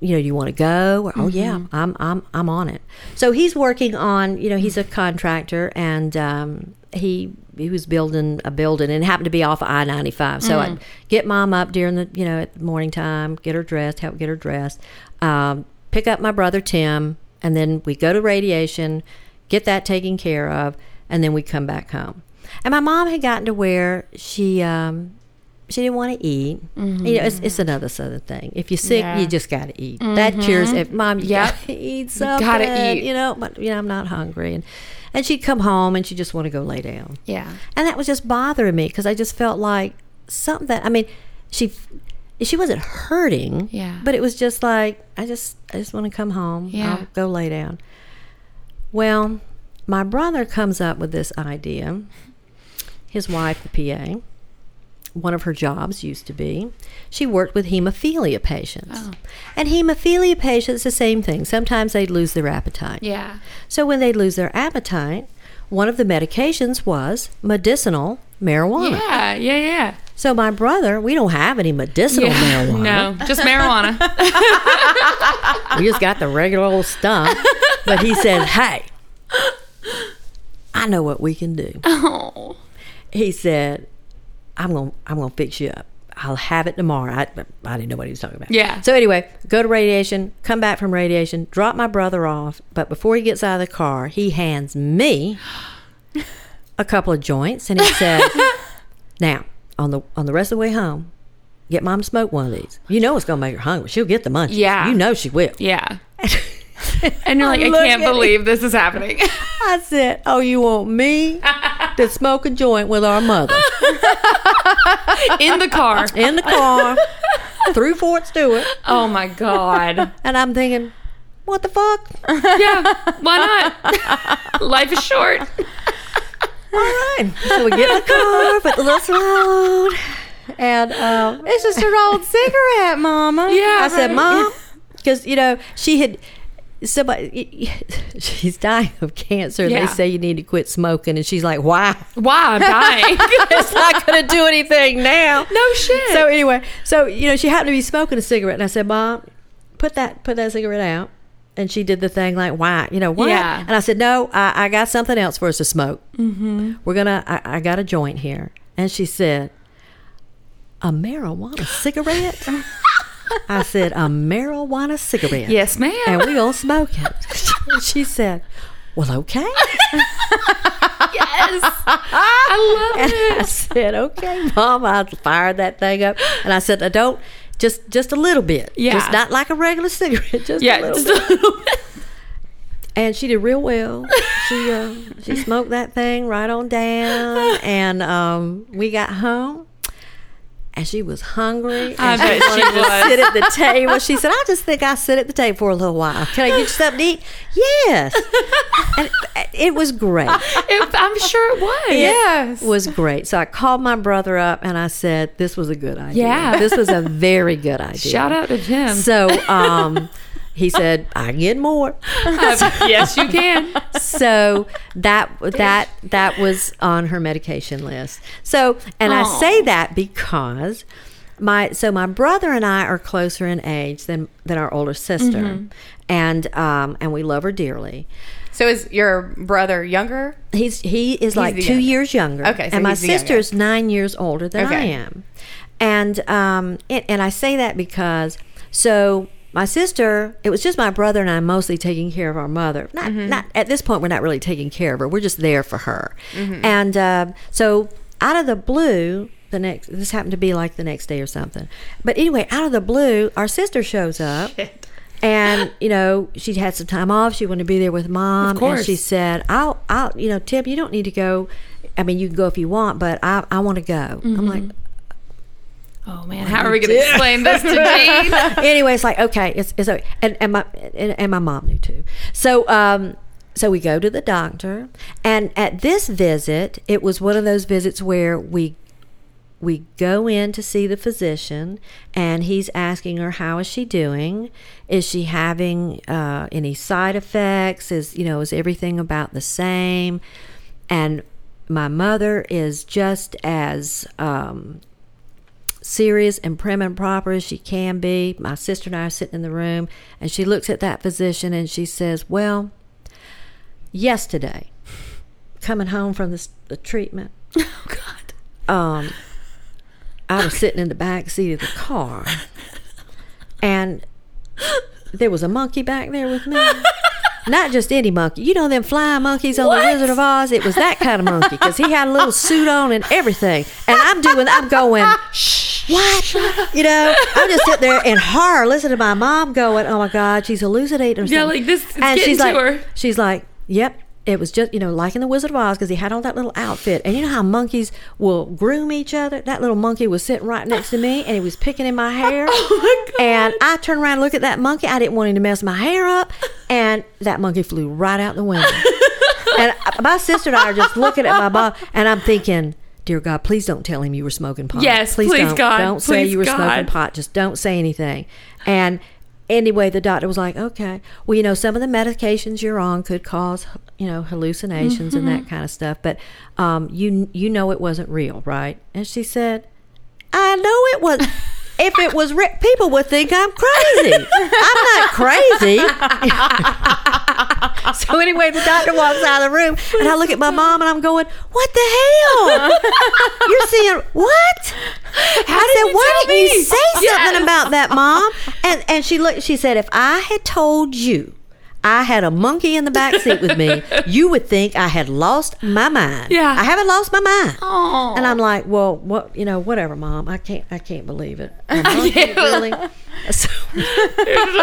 Speaker 3: You know, you want to go? Or, Oh yeah,
Speaker 1: Mm-hmm.
Speaker 3: I'm I'm I'm on it." So he's working on. You know, he's a contractor, and um, he he was building a building, and it happened to be off of I ninety five. So
Speaker 1: Mm.
Speaker 3: I'd get mom up during the you know at morning time, get her dressed, help get her dressed, um, pick up my brother Tim, and then we go to radiation, get that taken care of, and then we come back home. And my mom had gotten to where she um, she didn't want to eat. You know, it's, it's another southern thing. If you're sick,
Speaker 2: Yeah.
Speaker 3: you just got to eat. That cures. If mom, you
Speaker 1: Yep.
Speaker 3: gotta eat something.
Speaker 1: gotta eat.
Speaker 3: You know, but you know, I'm not hungry, and and she'd come home and she just want to go lay down.
Speaker 1: Yeah.
Speaker 3: And that was just bothering me because I just felt like something that I mean, she she wasn't hurting.
Speaker 1: Yeah.
Speaker 3: But it was just like I just I just want to come home.
Speaker 1: Yeah.
Speaker 3: I'll go lay down. Well, my brother comes up with this idea. His wife, the PA, one of her jobs used to be, she worked with hemophilia patients.
Speaker 1: Oh.
Speaker 3: And hemophilia patients, the same thing. Sometimes they'd lose their appetite.
Speaker 1: Yeah.
Speaker 3: So when they'd lose their appetite, one of the medications was medicinal marijuana.
Speaker 1: Yeah. Yeah. Yeah.
Speaker 3: So my brother, we don't have any medicinal
Speaker 1: yeah.
Speaker 3: marijuana.
Speaker 1: No, just marijuana.
Speaker 3: We just got the regular old stuff. But he said, "Hey, I know what we can do."
Speaker 1: oh.
Speaker 3: He said, "I'm gonna, I'm gonna fix you up. I'll have it tomorrow." I, I didn't know what he was talking about.
Speaker 1: Yeah.
Speaker 3: So anyway, go to radiation, come back from radiation, drop my brother off. But before he gets out of the car, he hands me a couple of joints, and he said, "Now, on the on the rest of the way home." Get mom to smoke one of these. You know it's gonna make her hungry. She'll get the munchies.
Speaker 1: Yeah.
Speaker 3: You know she will.
Speaker 1: Yeah. And you're like, I can't believe this is happening.
Speaker 3: I said, "Oh, you want me to smoke a joint with our mother
Speaker 1: In the car.
Speaker 3: in the car through Fort Stewart?"
Speaker 1: Oh my God.
Speaker 3: And I'm thinking, "What the fuck?"
Speaker 1: Yeah. Why not? Life is short.
Speaker 3: All right. So we get in the car, put the little swallow, and um,
Speaker 2: It's just an old cigarette, Mama.
Speaker 1: Yeah.
Speaker 3: I said, "Mom," because you know she had. Somebody, she's dying of cancer.
Speaker 1: Yeah.
Speaker 3: They say you need to quit smoking, and she's like, "Why?
Speaker 1: Wow, I'm dying.
Speaker 3: it's not going to do anything now."
Speaker 1: no shit.
Speaker 3: So anyway, so you know, she happened to be smoking a cigarette, and I said, "Mom, put that put that cigarette out." And she did the thing like, "Why? You know why
Speaker 1: Yeah.
Speaker 3: And I said, "No, I, I got something else for us to smoke. Mm-hmm. We're gonna. I, I got a joint here." And she said, "A marijuana cigarette." I said, "A marijuana cigarette."
Speaker 1: yes, ma'am.
Speaker 3: And we gonna smoke it. And she said, "Well, okay."
Speaker 1: yes. I love
Speaker 3: And I said, "Okay, Mom." I fired that thing up, and I said, "I don't just just a little bit,
Speaker 1: Yeah.
Speaker 3: just not like a regular cigarette, just a little
Speaker 1: Just
Speaker 3: bit."
Speaker 1: a little bit.
Speaker 3: And she did real well. She uh, she smoked that thing right on down, and um, we got home. And she was hungry.
Speaker 1: I
Speaker 3: And
Speaker 1: bet she was.
Speaker 3: sit at the table. She said, "I just think I sit at the table for a little while. Can I get you something to eat?" Yes. And it was great.
Speaker 1: It- I'm sure it was.
Speaker 2: Yes.
Speaker 3: was great. So I called my brother up and I said, "This was a good idea.
Speaker 1: Yeah.
Speaker 3: this was a very good idea."
Speaker 1: Shout out to Jim.
Speaker 3: So um, he said, "I get more."
Speaker 1: Uh, yes, you can.
Speaker 3: So that that that was on her medication list. So, and I say that because my so my brother and I are closer in age than than our older sister,
Speaker 1: Mm-hmm.
Speaker 3: and um, and we love her dearly.
Speaker 2: So is your brother younger?
Speaker 3: He's he is like two years younger.
Speaker 2: Okay, so
Speaker 3: and my sister is nine years older than I am, and um, it, and I say that because so my sister, it was just my brother and I mostly taking care of our mother. Not
Speaker 2: Mm-hmm.
Speaker 3: not at this point, we're not really taking care of her. We're just there for her,
Speaker 2: Mm-hmm.
Speaker 3: and uh, so out of the blue. The next, this happened to be like the next day or something. But anyway, out of the blue, our sister shows up and you know she had some time off. She wanted to be there with mom,
Speaker 1: Of course.
Speaker 3: and she said, "I'll, I'll, you know, Tim, you don't need to go. I mean, you can go if you want, but I, I want to go." I'm like,
Speaker 1: Oh man, how are we going to explain this to Jean?
Speaker 3: anyway, it's like okay, it's it's okay. and and my and, and my mom knew too. So um, so we go to the doctor, and at this visit, it was one of those visits where we we go in to see the physician, and he's asking her how is she doing? Is she having uh, any side effects? Is you know is everything about the same? And my mother is just as um, serious and prim and proper as she can be. My sister and I are sitting in the room, and she looks at that physician and she says, Well, yesterday, coming home from this, the treatment,
Speaker 1: oh God.
Speaker 3: um, I was sitting in the back seat of the car, and there was a monkey back there with me. Not just any monkey. You know them flying monkeys on
Speaker 1: What?
Speaker 3: the Wizard of Oz? It was that kind of monkey because he had a little suit on and everything. And I'm doing, I'm going, what? You know, I'm just sitting there in horror, listening to my mom going, oh my God, she's something.
Speaker 1: Yeah, like this
Speaker 3: and she's like,
Speaker 1: her.
Speaker 3: she's like, yep. It was just, you know, like in the Wizard of Oz because he had on that little outfit. And you know how monkeys will groom each other? That little monkey was sitting right next to me and he was picking in my hair.
Speaker 1: Oh my.
Speaker 3: And I turned around and looked at that monkey. I didn't want him to mess my hair up. And that monkey flew right out the window. and uh, my sister and I are just looking at my mom and I'm thinking, Dear God, please don't tell him you were smoking pot.
Speaker 1: Yes, please,
Speaker 3: don't.
Speaker 1: God.
Speaker 3: Don't say you were
Speaker 1: God.
Speaker 3: smoking pot. Just don't say anything. And anyway, the doctor was like, okay, well, you know, some of the medications you're on could cause, you know, hallucinations and
Speaker 1: Mm-hmm.
Speaker 3: that kind of stuff. But um, you you know it wasn't real, right? And she said, I know it was. If it was real, people would think I'm crazy. I'm not crazy. so anyway, the doctor walks out of the room, and I look at my mom, and I'm going, "What the hell? You're seeing what?"
Speaker 1: How
Speaker 3: I
Speaker 1: did
Speaker 3: said, "Why didn't you say something about that, mom?" And and she looked. She said, "If I had told you." I had a monkey in the back seat with me. You would think I had lost my mind.
Speaker 1: Yeah.
Speaker 3: I haven't lost my mind.
Speaker 1: Aw.
Speaker 3: And I'm like, well, what, you know, whatever, mom. I can't, I can't believe it. A monkey, really? So,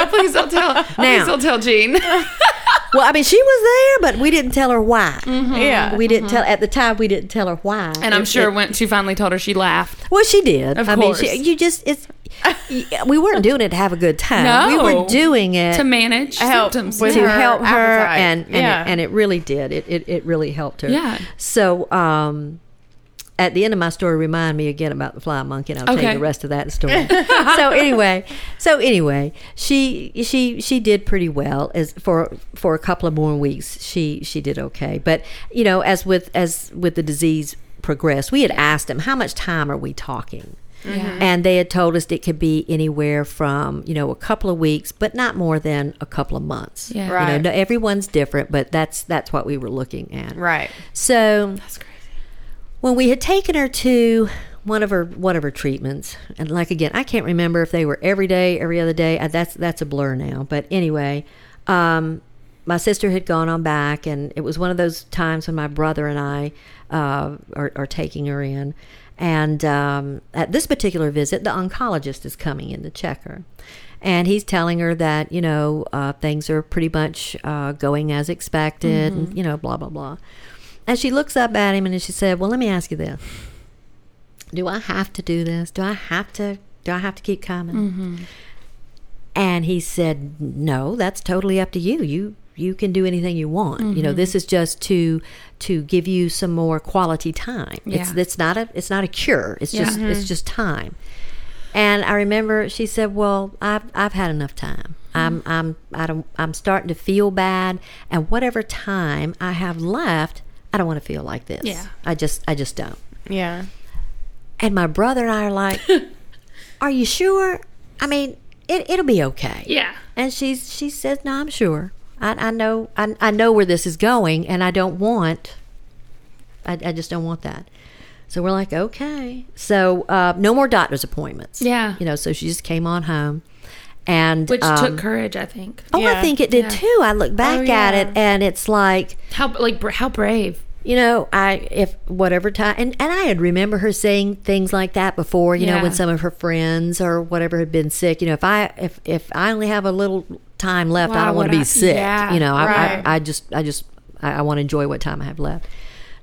Speaker 1: please don't tell. please don't tell Jean.
Speaker 3: well, I mean, she was there, but we didn't tell her why. Mm-hmm.
Speaker 2: Yeah.
Speaker 3: We didn't mm-hmm. tell at the time. We didn't tell her why.
Speaker 1: And I'm
Speaker 3: It-
Speaker 1: sure
Speaker 3: it-
Speaker 1: when she finally told her, she laughed.
Speaker 3: well, she did.
Speaker 1: Of
Speaker 3: I
Speaker 1: course.
Speaker 3: mean, she, you just it's. We weren't doing it to have a good time.
Speaker 1: No.
Speaker 3: We were doing it
Speaker 1: to manage
Speaker 2: Help
Speaker 1: symptoms.
Speaker 3: to
Speaker 2: her
Speaker 3: help her,
Speaker 2: appetite.
Speaker 3: and and,
Speaker 2: Yeah.
Speaker 3: it, and it really did. It, it it really helped her.
Speaker 1: Yeah.
Speaker 3: So um, at the end of my story, remind me again about the fly monkey, and I'll tell you the rest of that story. so anyway, so anyway, she she she did pretty well as for for a couple of more weeks. She she did okay, but you know, as with as with the disease progressed, we had asked him how much time are we talking.
Speaker 1: Yeah.
Speaker 3: And they had told us it could be anywhere from, you know, a couple of weeks, but not more than a couple of months.
Speaker 1: Yeah.
Speaker 3: You
Speaker 2: Right.
Speaker 3: know, no, everyone's different, but that's that's what we were looking at.
Speaker 2: Right.
Speaker 3: So
Speaker 1: That's crazy.
Speaker 3: when we had taken her to one of her one of her treatments, and like again, I can't remember if they were every day, every other day. That's that's a blur now. But anyway, um, my sister had gone on back, and it was one of those times when my brother and I uh, are, are taking her in. And um, at this particular visit, the oncologist is coming in to check her. And he's telling her that, you know, uh, things are pretty much uh, going as expected, and, you know, blah, blah, blah. And she looks up at him and she said, Well, let me ask you this. Do I have to do this? Do I have to do I have to keep coming? And he said, No, that's totally up to you. You you can do anything you want. You know, mm-hmm. this is just to to give you some more quality time. It's
Speaker 1: Yeah.
Speaker 3: it's not a it's not a cure. It's
Speaker 1: Yeah.
Speaker 3: just it's mm-hmm. just time. And I remember she said, "Well, I've I've had enough time. Mm-hmm. I'm I'm I don't I'm starting to feel bad, and whatever time I have left, I don't want to feel like this.
Speaker 1: Yeah.
Speaker 3: I just I just don't."
Speaker 2: Yeah.
Speaker 3: And my brother and I are like, "Are you sure? I mean, it it'll be okay."
Speaker 1: Yeah.
Speaker 3: And she's she says, "No, I'm sure. I I know I I know where this is going, and I don't want. I I just don't want that." So we're like, okay. So uh, no more doctor's appointments.
Speaker 1: Yeah.
Speaker 3: You know, so she just came on home, and
Speaker 1: Which
Speaker 3: um,
Speaker 1: took courage, I think.
Speaker 3: Oh, I think it did
Speaker 1: Yeah.
Speaker 3: too. I look back
Speaker 2: Oh,
Speaker 3: at it, and it's like,
Speaker 1: How like how brave.
Speaker 3: you know, I if whatever time and, and I had remember her saying things like that before, you know, when some of her friends or whatever had been sick. You know, if I if if I only have a little time left, I don't want to
Speaker 1: I-
Speaker 3: be sick.
Speaker 1: yeah,
Speaker 3: you know, I,
Speaker 2: right.
Speaker 3: I I just I just I, I want to enjoy what time I have left.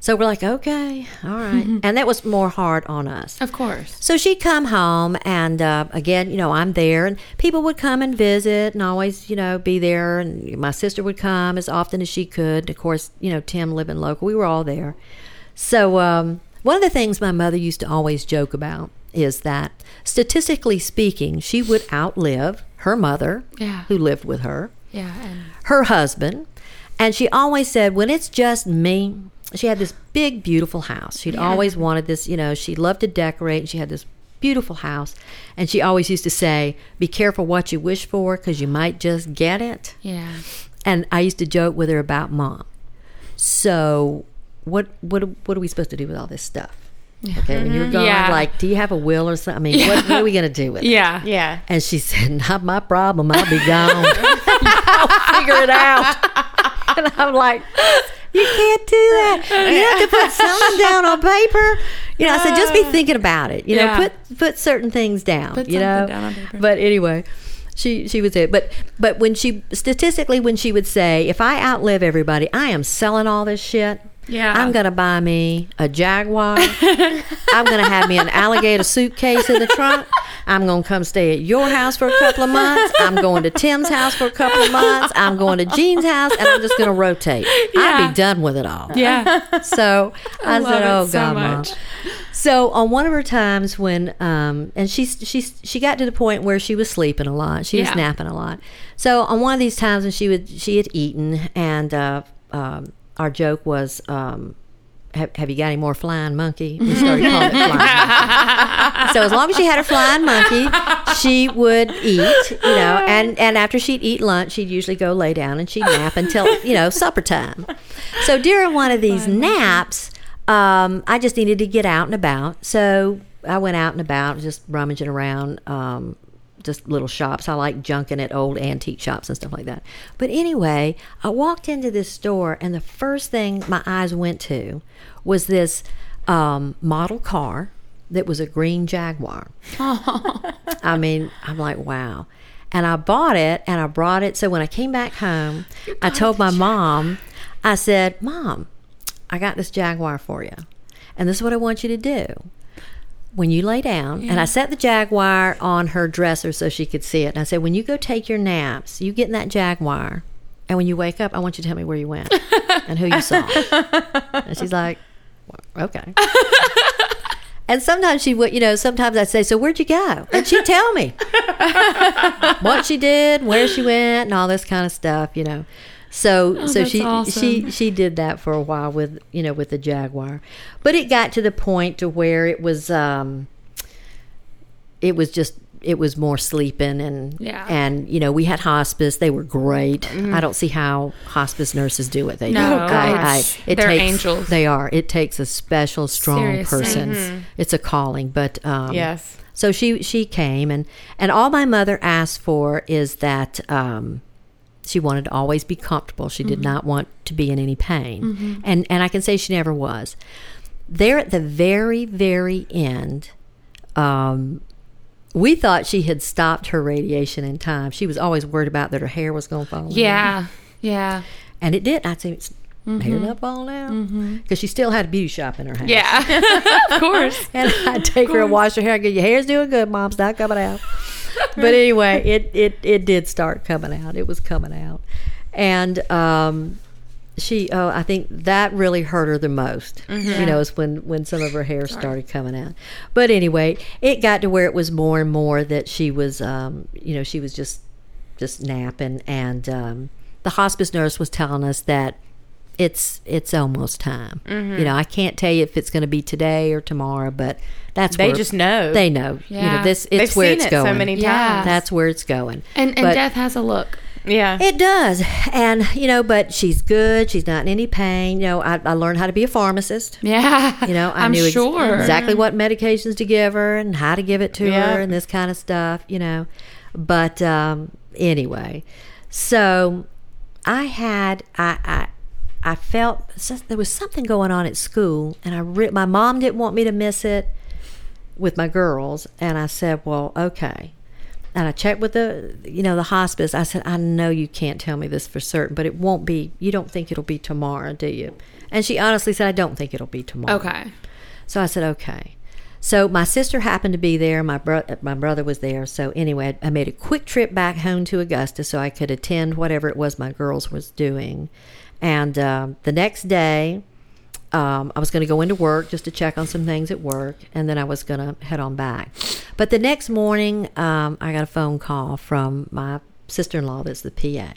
Speaker 3: So we're like, okay, all right. and that was more hard on us.
Speaker 1: Of course.
Speaker 3: So she'd come home, and uh, again, you know, I'm there, and people would come and visit, and always, you know, be there. And my sister would come as often as she could. Of course, you know, Tim living local, we were all there. So um, one of the things my mother used to always joke about is that, statistically speaking, she would outlive her mother,
Speaker 1: Yeah.
Speaker 3: who lived with her,
Speaker 1: Yeah. And
Speaker 3: her husband. And she always said, when it's just me, she had this big, beautiful house. She'd always wanted this, you know, she loved to decorate and she had this beautiful house. And she always used to say, be careful what you wish for because you might just get it.
Speaker 1: yeah.
Speaker 3: And I used to joke with her about mom. So, what what what are we supposed to do with all this stuff? Okay, when you're mm-hmm. gone,
Speaker 1: Yeah.
Speaker 3: like, do you have a will or something? I mean, what, what are we going to do with it?
Speaker 1: Yeah.
Speaker 2: Yeah.
Speaker 3: And she said, Not my problem. I'll be gone. I'll figure it out. And I'm like, You can't do that. You have to put something down on paper. You know, I said, just be thinking about it. You know,
Speaker 1: Yeah.
Speaker 3: put put certain things down.
Speaker 1: Put
Speaker 3: you know.
Speaker 1: down on paper.
Speaker 3: But anyway, she she would say, but but when she statistically when she would say, if I outlive everybody, I am selling all this shit.
Speaker 1: Yeah.
Speaker 3: I'm gonna buy me a Jaguar. I'm gonna have me an alligator suitcase in the trunk. I'm gonna come stay at your house for a couple of months. I'm going to Tim's house for a couple of months. I'm going to Jean's house, and I'm just gonna rotate.
Speaker 1: Yeah.
Speaker 3: I'd be done with it all.
Speaker 1: Yeah.
Speaker 3: So I,
Speaker 1: love
Speaker 3: said, "Oh
Speaker 1: so
Speaker 3: God,
Speaker 1: much.
Speaker 3: mom." So on one of her times when, um, and she she she got to the point where she was sleeping a lot. She was
Speaker 1: Yeah.
Speaker 3: napping a lot. So on one of these times when she would she had eaten, and uh, um, our joke was. Um, have, have you got any more flying monkey? We started calling it flying monkey. So as long as she had her flying monkey, she would eat, you know, and, and after she'd eat lunch, she'd usually go lay down and she'd nap until, you know, supper time. So during one of these naps, um, I just needed to get out and about. So I went out and about, just rummaging around, um, just little shops. I like junking at old antique shops and stuff like that. But anyway, I walked into this store, and the first thing my eyes went to was this um, model car that was a green Jaguar. I mean, I'm like, wow. And I bought it and I brought it. So when I came back home, I told my mom, I said, Mom, I got this Jaguar for you. And this is what I want you to do. When you lay down, and I set the Jaguar on her dresser so she could see it. And I said, When you go take your naps, you get in that Jaguar. And when you wake up, I want you to tell me where you went and who you saw. and she's like, "Well, Okay. And sometimes she would, you know, sometimes I'd say, So where'd you go? And she'd tell me what she did, where she went, and all this kind of stuff, you know. So so she
Speaker 1: awesome.
Speaker 3: she she did that for a while with you know with the Jaguar. But it got to the point to where it was um it was just it was more sleeping and
Speaker 1: Yeah.
Speaker 3: and you know we had hospice they were great i don't see how hospice nurses do what they
Speaker 1: No,
Speaker 3: do I, I, it
Speaker 1: they're
Speaker 3: takes,
Speaker 1: angels.
Speaker 3: they are it takes a special strong
Speaker 1: Seriously.
Speaker 3: person it's a calling but um
Speaker 2: Yes.
Speaker 3: so she she came and and all my mother asked for is that um she wanted to always be comfortable she did mm-hmm. not want to be in any pain mm-hmm. and and i can say she never was there at the very very end um we thought she had stopped her radiation in time. She was always worried about that her hair was going to fall. out.
Speaker 1: Yeah. Yeah.
Speaker 3: and it did. I'd say it's mm-hmm. hair not falling out because she still had a beauty shop in her house.
Speaker 1: Yeah. of course.
Speaker 3: and I'd take her and wash her hair. and go, Your hair's doing good, mom's not coming out. but anyway, it it it did start coming out. It was coming out, and um, she oh I think that really hurt her the most. You know, is when when some of her hair started coming out. But anyway, it got to where it was more and more that she was um, you know she was just just napping, and um, the hospice nurse was telling us that it's it's almost time. You know, I can't tell you if it's going to be today or tomorrow, but that's
Speaker 2: They
Speaker 3: where-
Speaker 2: just know.
Speaker 3: They know. You know, this
Speaker 2: They've
Speaker 3: it's where
Speaker 2: seen
Speaker 3: it's
Speaker 2: it
Speaker 3: going.
Speaker 2: so many
Speaker 1: Yeah.
Speaker 3: That's where it's going.
Speaker 1: And and
Speaker 3: But-
Speaker 1: death has a look.
Speaker 2: yeah.
Speaker 3: It does, and you know, but she's good. She's not in any pain. You know, I, I learned how to be a pharmacist.
Speaker 1: Yeah.
Speaker 3: You know, I
Speaker 1: I'm
Speaker 3: knew ex-
Speaker 1: sure.
Speaker 3: exactly what medications to give her and how to give it to
Speaker 2: Yeah.
Speaker 3: her and this kind of stuff. You know, but um, anyway, so I had I, I I felt there was something going on at school, and I re- my mom didn't want me to miss it with my girls, and I said, "Well, okay." And I checked with the you know the hospice. I said, "I know you can't tell me this for certain, but it won't be. You don't think it'll be tomorrow, do you?" And she honestly said, "I don't think it'll be tomorrow."
Speaker 1: Okay.
Speaker 3: So I said, okay. So my sister happened to be there. My bro- my brother was there. So anyway, I made a quick trip back home to Augusta so I could attend whatever it was my girls was doing. And um, the next day, um, I was going to go into work just to check on some things at work, and then I was going to head on back. But the next morning, um, I got a phone call from my sister in law, that's the PA,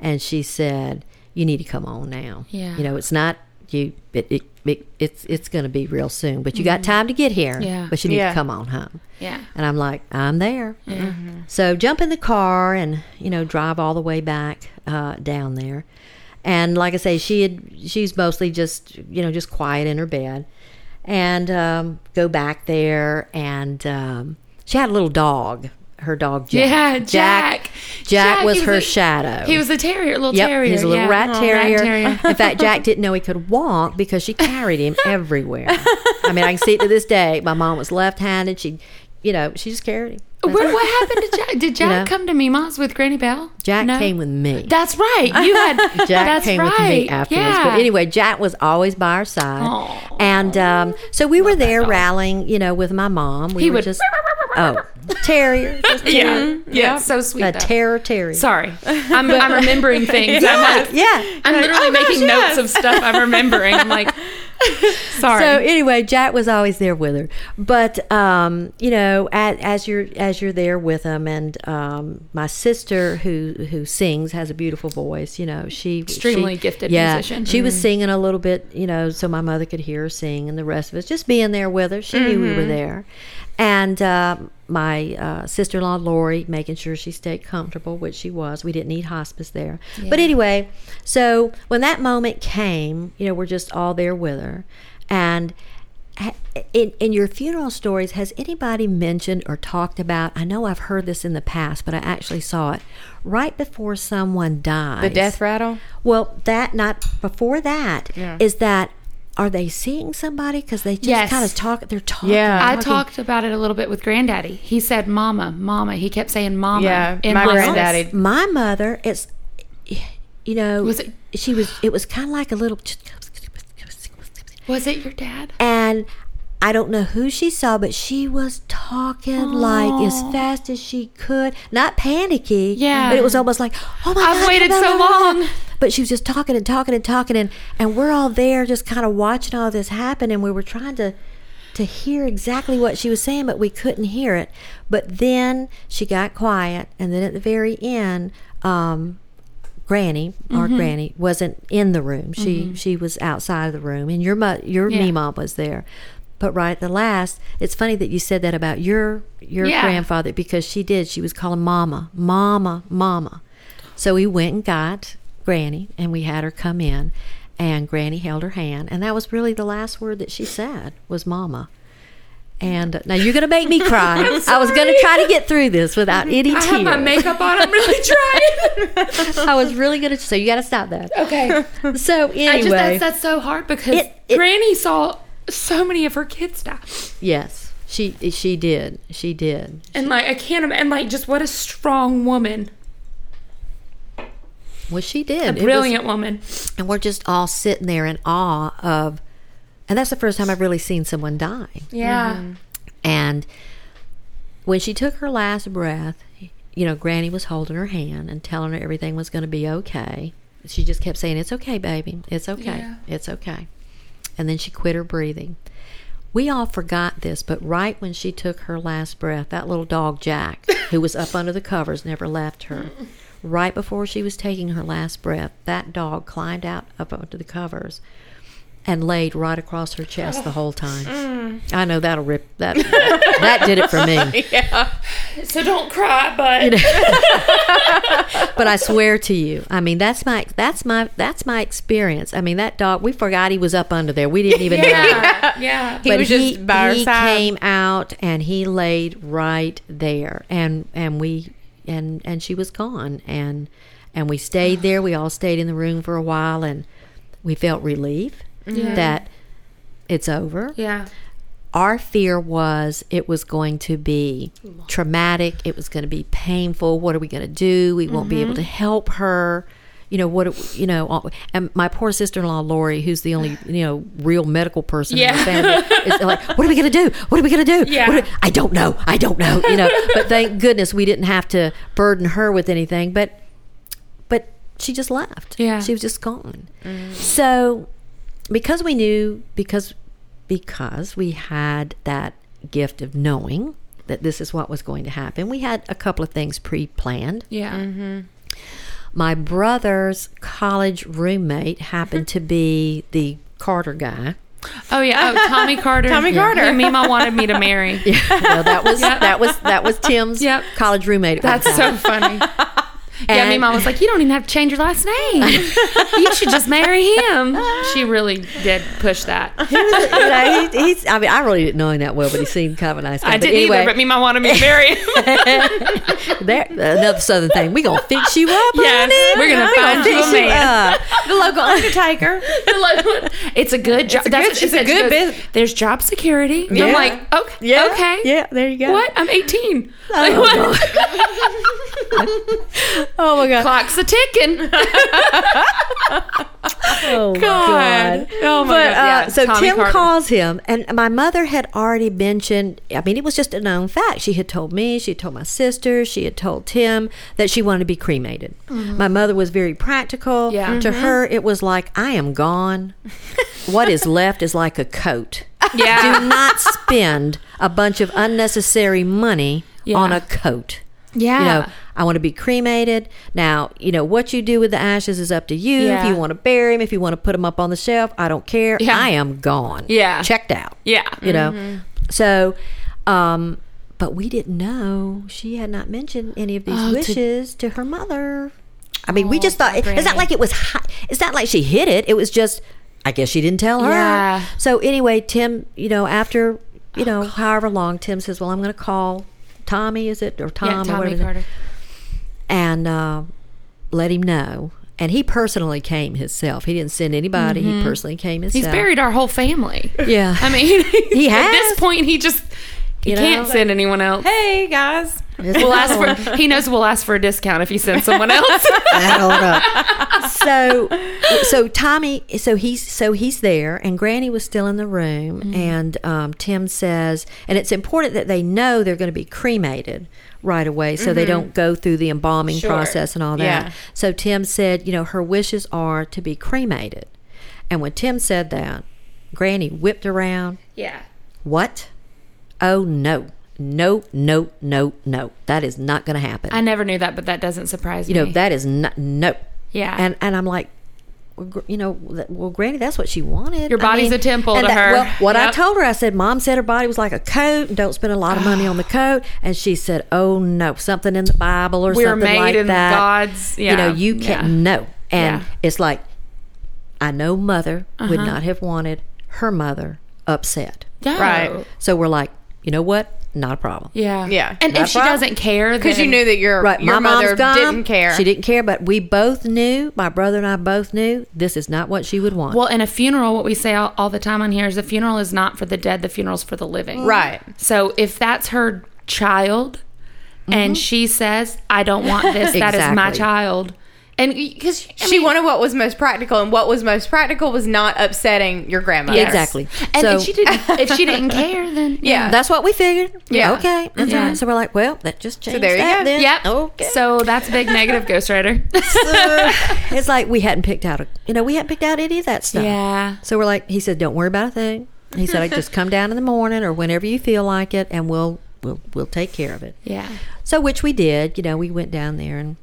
Speaker 3: and she said, "You need to come on now.
Speaker 1: Yeah.
Speaker 3: You know, it's not you. It, it, it it's it's going to be real soon, but you got time to get here.
Speaker 1: Mm-hmm. Yeah.
Speaker 3: But you need
Speaker 2: Yeah.
Speaker 3: to come on home."
Speaker 1: Yeah.
Speaker 3: And I'm like, I'm there.
Speaker 1: Yeah.
Speaker 3: So jump in the car and you know drive all the way back uh, down there. And like I say, she had she's mostly just you know just quiet in her bed, and um, go back there and um, she had a little dog. Her dog Jack.
Speaker 1: Yeah,
Speaker 3: Jack.
Speaker 1: Jack.
Speaker 3: Jack, was her
Speaker 1: a-
Speaker 3: shadow.
Speaker 1: He was a terrier, little
Speaker 3: Yep,
Speaker 1: terrier.
Speaker 3: he's a little
Speaker 1: yeah.
Speaker 3: rat, terrier.
Speaker 1: terrier.
Speaker 3: In fact, Jack didn't know he could walk because she carried him everywhere. I mean, I can see it to this day. My mom was left-handed. She, you know, she just carried him.
Speaker 1: What, what happened to Jack? Did Jack
Speaker 3: know?
Speaker 1: come to Mima's with Granny Bell?
Speaker 3: Jack
Speaker 1: No?
Speaker 3: came with me.
Speaker 1: That's right. You had
Speaker 3: Jack came
Speaker 1: right.
Speaker 3: with me afterwards.
Speaker 1: Yeah.
Speaker 3: But anyway, Jack was always by our side.
Speaker 1: Aw.
Speaker 3: And um, so we were there rallying, you know, with my mom. We
Speaker 1: He
Speaker 3: were
Speaker 1: would-
Speaker 3: just, oh, terrier. Just terrier.
Speaker 1: Yeah, yeah, so sweet.
Speaker 3: A
Speaker 1: though.
Speaker 3: terror terrier.
Speaker 1: Sorry, I'm, I'm remembering things. I'm like,
Speaker 3: Yeah.
Speaker 1: I'm literally
Speaker 2: Oh, gosh,
Speaker 1: making
Speaker 2: yes.
Speaker 1: notes of stuff I'm remembering. I'm like, sorry.
Speaker 3: So anyway, Jack was always there with her. But um, you know, as, as you're as you're there with him, and um, my sister who who sings has a beautiful voice. You know, she
Speaker 1: Extremely
Speaker 3: she-
Speaker 1: gifted
Speaker 3: yeah,
Speaker 1: musician.
Speaker 3: She was singing a little bit, you know, so my mother could hear her sing, and the rest of us just being there with her. She knew we were there, and. Uh, my uh, sister-in-law Lori making sure she stayed comfortable, which she was. We didn't need hospice there, but anyway. So when that moment came, you know, we're just all there with her, and in, in your funeral stories, has anybody mentioned or talked about? I know I've heard this in the past, but I actually saw it right before someone dies.
Speaker 2: The death rattle.
Speaker 3: Well, that not before that is
Speaker 2: Yeah.
Speaker 3: that are they seeing somebody because they just
Speaker 1: Yes.
Speaker 3: kind of talk? They're talking.
Speaker 2: Yeah.
Speaker 1: I talked about it a little bit with Granddaddy. He said, "Mama, Mama." He kept saying, "Mama."
Speaker 2: Yeah,
Speaker 1: in
Speaker 2: my
Speaker 1: hospice.
Speaker 2: granddaddy.
Speaker 3: My mother, it's you know,
Speaker 1: Was it-
Speaker 3: She was. It was kind of like a little.
Speaker 1: Was it your dad?
Speaker 3: and I don't know who she saw, but she was talking like as fast as she could, not panicky.
Speaker 1: Yeah.
Speaker 3: but it was almost like, oh my
Speaker 1: I've
Speaker 3: god,
Speaker 1: waited
Speaker 3: blah,
Speaker 1: so
Speaker 3: blah,
Speaker 1: long.
Speaker 3: But she was just talking and talking and talking, and and we're all there, just kind of watching all this happen, and we were trying to to hear exactly what she was saying, but we couldn't hear it. But then she got quiet, and then at the very end, um, Granny, our
Speaker 1: Mm-hmm.
Speaker 3: Granny, wasn't in the room. She she was outside of the room, and your your
Speaker 1: Yeah.
Speaker 3: me mom was there. But right at the last, it's funny that you said that about your your
Speaker 1: Yeah.
Speaker 3: grandfather because she did. She was calling Mama, Mama, Mama. So we went and got Granny, and we had her come in, and Granny held her hand, and that was really the last word that she said was Mama. And now you're going to make me cry. I was going to try to get through this without any tears.
Speaker 1: I have my makeup on. I'm really trying.
Speaker 3: I was really going to. So you got to stop that.
Speaker 1: okay.
Speaker 3: So anyway,
Speaker 1: I just that's, that's so hard because
Speaker 3: It- it-
Speaker 1: Granny saw so many of her kids die,
Speaker 3: yes, she she did. She did.
Speaker 1: and like I can't and like just what a strong woman,
Speaker 3: Well, she
Speaker 1: a
Speaker 3: did. Was-
Speaker 1: brilliant woman.
Speaker 3: and we're just all sitting there in awe of. And that's the first time I've really seen someone die.
Speaker 1: Yeah. Mm-hmm.
Speaker 3: And when she took her last breath, you know, Granny was holding her hand and telling her everything was going to be okay. She just kept saying, It's okay, baby. It's okay.
Speaker 1: Yeah.
Speaker 3: It's okay. And then she quit her breathing. We all forgot this, but right when she took her last breath, that little dog Jack, who was up under the covers, never left her. Right before she was taking her last breath, that dog climbed out up under the covers and laid right across her chest the whole time. Oh, mm. I know that'll rip that. that did it for me. Yeah.
Speaker 1: So don't cry, but
Speaker 3: But I swear to you, I mean that's my that's my that's my experience. I mean that dog. We forgot he was up under there. We didn't even know.
Speaker 1: yeah, yeah.
Speaker 2: He was just by our
Speaker 3: he
Speaker 2: side.
Speaker 3: came out and he laid right there, and and we and and she was gone, and and we stayed there. We all stayed in the room for a while, and we felt relief
Speaker 1: Yeah.
Speaker 3: that it's over.
Speaker 1: Yeah.
Speaker 3: Our fear was it was going to be traumatic. It was going to be painful. What are we going to do? We won't be able mm-hmm. to help her. You know what? You know, and my poor sister-in-law Lori, who's the only you know real medical person in the family, is like, "What are we going to do? What are we going to do?
Speaker 1: Yeah.
Speaker 3: What are- I don't know. I don't know." You know, but thank goodness we didn't have to burden her with anything. But but she just left.
Speaker 1: Yeah.
Speaker 3: she was just gone. Mm. So because we knew because because we had that gift of knowing that this is what was going to happen, we had a couple of things pre-planned.
Speaker 1: Yeah. Mm-hmm.
Speaker 3: My brother's college roommate happened to be the Carter guy.
Speaker 1: Oh yeah. Oh, Tommy Carter.
Speaker 2: Tommy Carter.
Speaker 1: Who Mima wanted me to marry.
Speaker 3: well, that was that was that was Tim's
Speaker 1: Yep.
Speaker 3: college roommate.
Speaker 1: That's so funny. yeah,
Speaker 3: And-
Speaker 1: Mima was like, "You don't even have to change your last name. you should just marry him." She really did push that.
Speaker 3: He was- you know, he- he's. I mean, I really didn't know him that well, but he seemed kind of a nice guy.
Speaker 1: I
Speaker 3: But
Speaker 1: didn't
Speaker 3: anyway,
Speaker 1: either, but Mima wanted me to marry him.
Speaker 3: there, another southern thing. We gonna fix you up,
Speaker 1: Yes,
Speaker 3: honey.
Speaker 1: we're gonna
Speaker 3: We
Speaker 1: find you a man.
Speaker 3: up.
Speaker 2: the local undertaker.
Speaker 1: it's a good job.
Speaker 2: It's a
Speaker 1: That's
Speaker 2: good-
Speaker 1: what she
Speaker 2: it's a
Speaker 1: said.
Speaker 2: Good
Speaker 1: goes,
Speaker 2: bus-
Speaker 1: There's job security.
Speaker 3: Yeah.
Speaker 1: I'm like, okay,
Speaker 3: Yeah,
Speaker 1: okay,
Speaker 3: yeah. There you go.
Speaker 1: What? I'm 18. Like, what?
Speaker 3: Oh my god.
Speaker 1: Clock's a ticking.
Speaker 3: Oh
Speaker 1: God. Oh my
Speaker 3: but
Speaker 1: God. Yeah,
Speaker 3: uh, so
Speaker 1: Tommy
Speaker 3: Tim
Speaker 1: Carter.
Speaker 3: calls him, and my mother had already mentioned. I mean, it was just a known fact. She had told me, she had told my sister, she had told Tim that she wanted to be cremated. My mother was very practical.
Speaker 1: Mm-hmm. Yeah.
Speaker 3: To her, it was like, I am gone. what is left is like a coat.
Speaker 1: Yeah.
Speaker 3: Do not spend a bunch of unnecessary money
Speaker 1: Yeah.
Speaker 3: on a coat.
Speaker 1: Yeah.
Speaker 3: You know, I want to be cremated. Now, you know, what you do with the ashes is up to you.
Speaker 1: Yeah.
Speaker 3: If you want to bury them, if you want to put them up on the shelf, I don't care.
Speaker 1: Yeah.
Speaker 3: I am gone.
Speaker 1: Yeah.
Speaker 3: Checked out.
Speaker 1: Yeah.
Speaker 3: You know? So, um, but we didn't know she had not mentioned any of these
Speaker 1: Oh,
Speaker 3: wishes to, her mother. I mean, we
Speaker 1: Oh,
Speaker 3: just thought
Speaker 1: poor
Speaker 3: it's not like it was. Hi- it's not like she hid it. It was just. I guess she didn't tell her.
Speaker 1: Yeah.
Speaker 3: So anyway, Tim, you know, after you
Speaker 1: Oh,
Speaker 3: know, however long, Tim says, "Well, I'm going to call Tommy. Is it or Tom
Speaker 1: yeah,
Speaker 3: or
Speaker 1: Tommy
Speaker 3: whatever?"
Speaker 1: Carter.
Speaker 3: and uh, let him know. And he personally came himself. He didn't send anybody. He personally came himself.
Speaker 1: Mm-hmm. He's buried our whole family.
Speaker 3: Yeah.
Speaker 1: I mean,
Speaker 3: He
Speaker 1: At this point, he just he
Speaker 3: You
Speaker 1: can't
Speaker 3: know?
Speaker 1: send anyone else.
Speaker 2: Hey guys.
Speaker 1: We'll ask for. He knows we'll ask for a discount if he sends someone else.
Speaker 3: I don't know. So, so Tommy, so he's so he's there, and Granny was still in the room,
Speaker 1: Mm-hmm.
Speaker 3: and um, Tim says, and it's important that they know they're going to be cremated right away, so they don't go through the embalming
Speaker 1: Mm-hmm. Sure.
Speaker 3: process and all that.
Speaker 2: Yeah.
Speaker 3: So Tim said, you know, her wishes are to be cremated, and when Tim said that, Granny whipped around.
Speaker 1: yeah.
Speaker 3: What? Oh no. No, no, no, no. That is not going to happen.
Speaker 1: I never knew that, but that doesn't surprise
Speaker 3: you
Speaker 1: me.
Speaker 3: You know, that is not no.
Speaker 1: Yeah.
Speaker 3: And and I'm like you know, well, Granny, that's what she wanted.
Speaker 1: Your
Speaker 3: I
Speaker 1: body's a temple
Speaker 3: and
Speaker 1: to her.
Speaker 3: Well, what I told her, I said, Mom said her body was like a coat, don't spend a lot of money on the coat. And she said, Oh no, something in the Bible or something like that.
Speaker 1: We're
Speaker 3: something
Speaker 1: made
Speaker 3: like
Speaker 1: in
Speaker 3: that.
Speaker 1: God's-
Speaker 3: you know, you can't
Speaker 1: yeah.
Speaker 3: no. And
Speaker 1: Yeah.
Speaker 3: it's like, I know Mother would
Speaker 1: Uh-huh.
Speaker 3: not have wanted her mother upset.
Speaker 1: No.
Speaker 2: Right.
Speaker 3: So we're like, you know what? Not a problem.
Speaker 1: Yeah.
Speaker 2: Yeah.
Speaker 1: And
Speaker 3: Not
Speaker 1: if she
Speaker 3: a problem.
Speaker 1: doesn't care,
Speaker 2: Because you
Speaker 1: then-
Speaker 2: knew that your
Speaker 3: Right,
Speaker 2: your
Speaker 3: my
Speaker 2: mother
Speaker 3: mom's gone.
Speaker 2: didn't care.
Speaker 3: She didn't care, but we both knew. My brother and I both knew this is not what she would want.
Speaker 1: Well, in a funeral, what we say all, all the time on here is the funeral is not for the dead, the funeral's for the living.
Speaker 2: Right.
Speaker 1: So if that's her child and she says, I don't want this, that is my
Speaker 3: Mm-hmm. Exactly.
Speaker 1: child. And because
Speaker 2: she wanted what was most practical, and what was most practical was not upsetting your grandmother.
Speaker 3: Yeah, exactly.
Speaker 1: And
Speaker 3: so
Speaker 1: if she didn't, if she didn't care, then
Speaker 2: Yeah.
Speaker 3: that's what we figured.
Speaker 2: Yeah.
Speaker 3: Okay. That's
Speaker 1: Yeah.
Speaker 3: right. So we're like, well, that just changed
Speaker 2: there you
Speaker 3: that
Speaker 2: go.
Speaker 3: then.
Speaker 1: Yep.
Speaker 3: Okay.
Speaker 1: So that's a big negative ghostwriter.
Speaker 3: it's like we hadn't picked out a, you know, we hadn't picked out any of that stuff.
Speaker 1: Yeah.
Speaker 3: So we're like, he said, don't worry about a thing. He said, I just come down in the morning or whenever you feel like it, and we'll we'll we'll take care of it.
Speaker 1: yeah.
Speaker 3: So, which we did. You know, we went down there and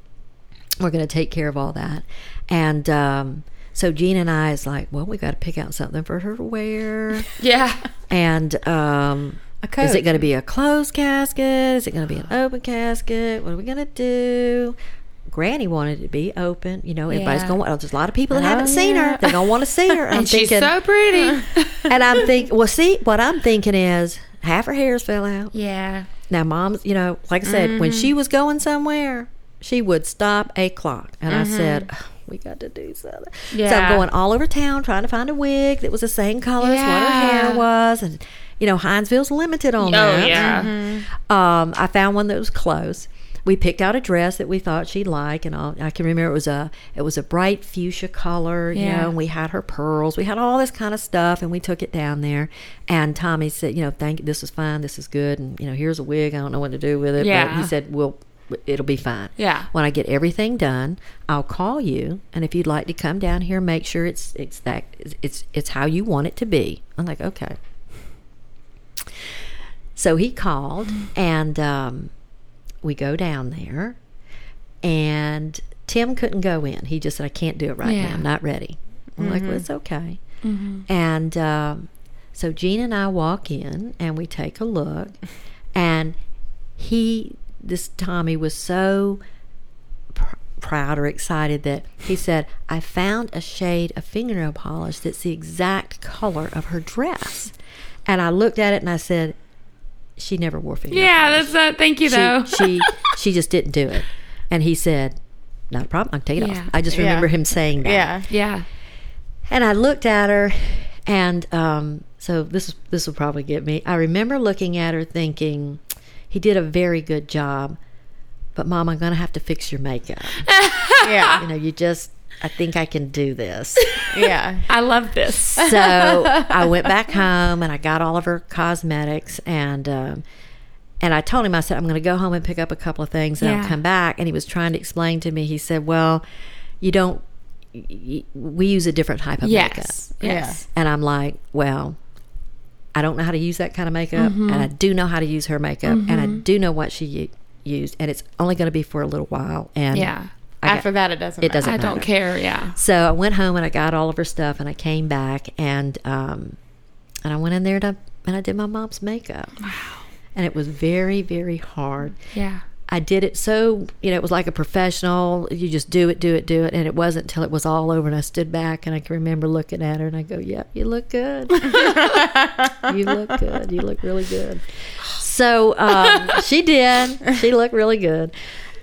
Speaker 3: we're going to take care of all that. And um, so Gina and I is like, well, we got to pick out something for her to wear.
Speaker 1: Yeah.
Speaker 3: And um, is it going to be a closed casket? Is it going to be an open casket? What are we going to do? Granny wanted it to be open. You know, everybody's
Speaker 1: Yeah.
Speaker 3: going. Well, there's a lot of people that
Speaker 1: Oh,
Speaker 3: haven't seen her. They're going to want to see her.
Speaker 1: And
Speaker 3: I'm
Speaker 1: she's
Speaker 3: thinking,
Speaker 1: so pretty.
Speaker 3: and I'm thinking, well, see, what I'm thinking is half her hairs fell out.
Speaker 1: yeah.
Speaker 3: Now, mom's, you know, like I said, when she was going somewhere, she would stop a clock. And I said, we got to do something. So I'm going all over town trying to find a wig that was the same color as what her hair was, and you know Hinesville's limited on
Speaker 1: Oh
Speaker 3: that.
Speaker 1: yeah.
Speaker 3: Um, I found one that was close. We picked out a dress that we thought she'd like, and all, I can remember it was a it was a bright fuchsia color, you
Speaker 1: Yeah.
Speaker 3: know. And we had her pearls, we had all this kind of stuff, and we took it down there. And Tommy said, you know, thank you, this is fine, this is good, and you know, here's a wig. I don't know what to do with it, but
Speaker 1: Yeah.
Speaker 3: he said, well, it'll be fine.
Speaker 1: Yeah.
Speaker 3: When I get everything done, I'll call you, and if you'd like to come down here, make sure it's it's that it's it's how you want it to be. I'm like, okay. So he called, and um, we go down there, and Tim couldn't go in. He just said, "I can't do it right now. I'm not ready." I'm like, "Well, it's okay." And um, so Gene and I walk in, and we take a look, and he, this Tommy, was so pr- proud or excited that he said, "I found a shade of fingernail polish that's the exact color of her dress." And I looked at it and I said, "She never wore fingernail
Speaker 1: Yeah,
Speaker 3: polish."
Speaker 1: that's uh, thank you though.
Speaker 3: she, she she just didn't do it. And he said, "Not a problem. I can take it
Speaker 1: Yeah.
Speaker 3: off." I just
Speaker 2: Yeah.
Speaker 3: remember him saying that.
Speaker 2: Yeah.
Speaker 1: yeah.
Speaker 3: And I looked at her, and um, so this this will probably get me. I remember looking at her, thinking, "He did a very good job." But mom, I'm gonna have to fix your makeup.
Speaker 2: Yeah.
Speaker 3: You know, you just. I think I can do this.
Speaker 2: Yeah.
Speaker 1: I love this.
Speaker 3: so I went back home and I got all of her cosmetics and um, and I told him I said I'm going to go home and pick up a couple of things and
Speaker 1: Yeah.
Speaker 3: I'll come back. And he was trying to explain to me. He said, "Well, you don't. Y- y- we use a different type of makeup."
Speaker 1: Yes.
Speaker 2: Yeah.
Speaker 1: Yes.
Speaker 3: And I'm like, "Well." I don't know how to use that kind of makeup,
Speaker 1: Mm-hmm.
Speaker 3: and I do know how to use her makeup, and I do know what she u- used, and it's only going to be for a little while. And
Speaker 1: Yeah.
Speaker 3: I got-
Speaker 2: After that, it doesn't.
Speaker 3: It doesn't
Speaker 1: I
Speaker 2: matter.
Speaker 1: don't care. Yeah.
Speaker 3: so I went home and I got all of her stuff and I came back and um and I went in there to and I did my mom's makeup. Wow. And it was very very hard.
Speaker 1: Yeah.
Speaker 3: I did it so, you know, it was like a professional. You just do it, do it, do it. And it wasn't until it was all over and I stood back and I can remember looking at her and I go, Yep, you look good. you look good. You look really good. So um, she did. She looked really good.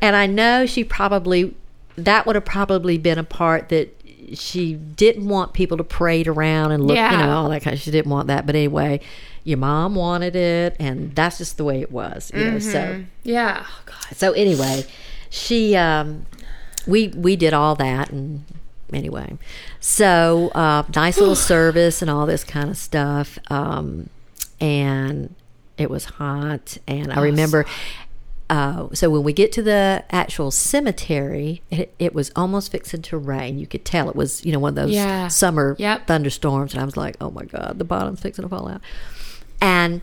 Speaker 3: And I know she probably, that would have probably been a part that she didn't want people to parade around and look, you know, all that kind of, she didn't want that. But anyway, your mom wanted it and that's just the way it was, you know, so.
Speaker 1: Yeah. Oh, God.
Speaker 3: So anyway, she um we we did all that and anyway. So uh nice little service and all this kind of stuff. Um and it was hot and I remember uh, so when we get to the actual cemetery, it, it was almost fixing to rain. You could tell it was, you know, one of those
Speaker 1: Yeah.
Speaker 3: summer
Speaker 1: Yep.
Speaker 3: thunderstorms, and I was like, "Oh my god, the bottom's fixing to fall out." And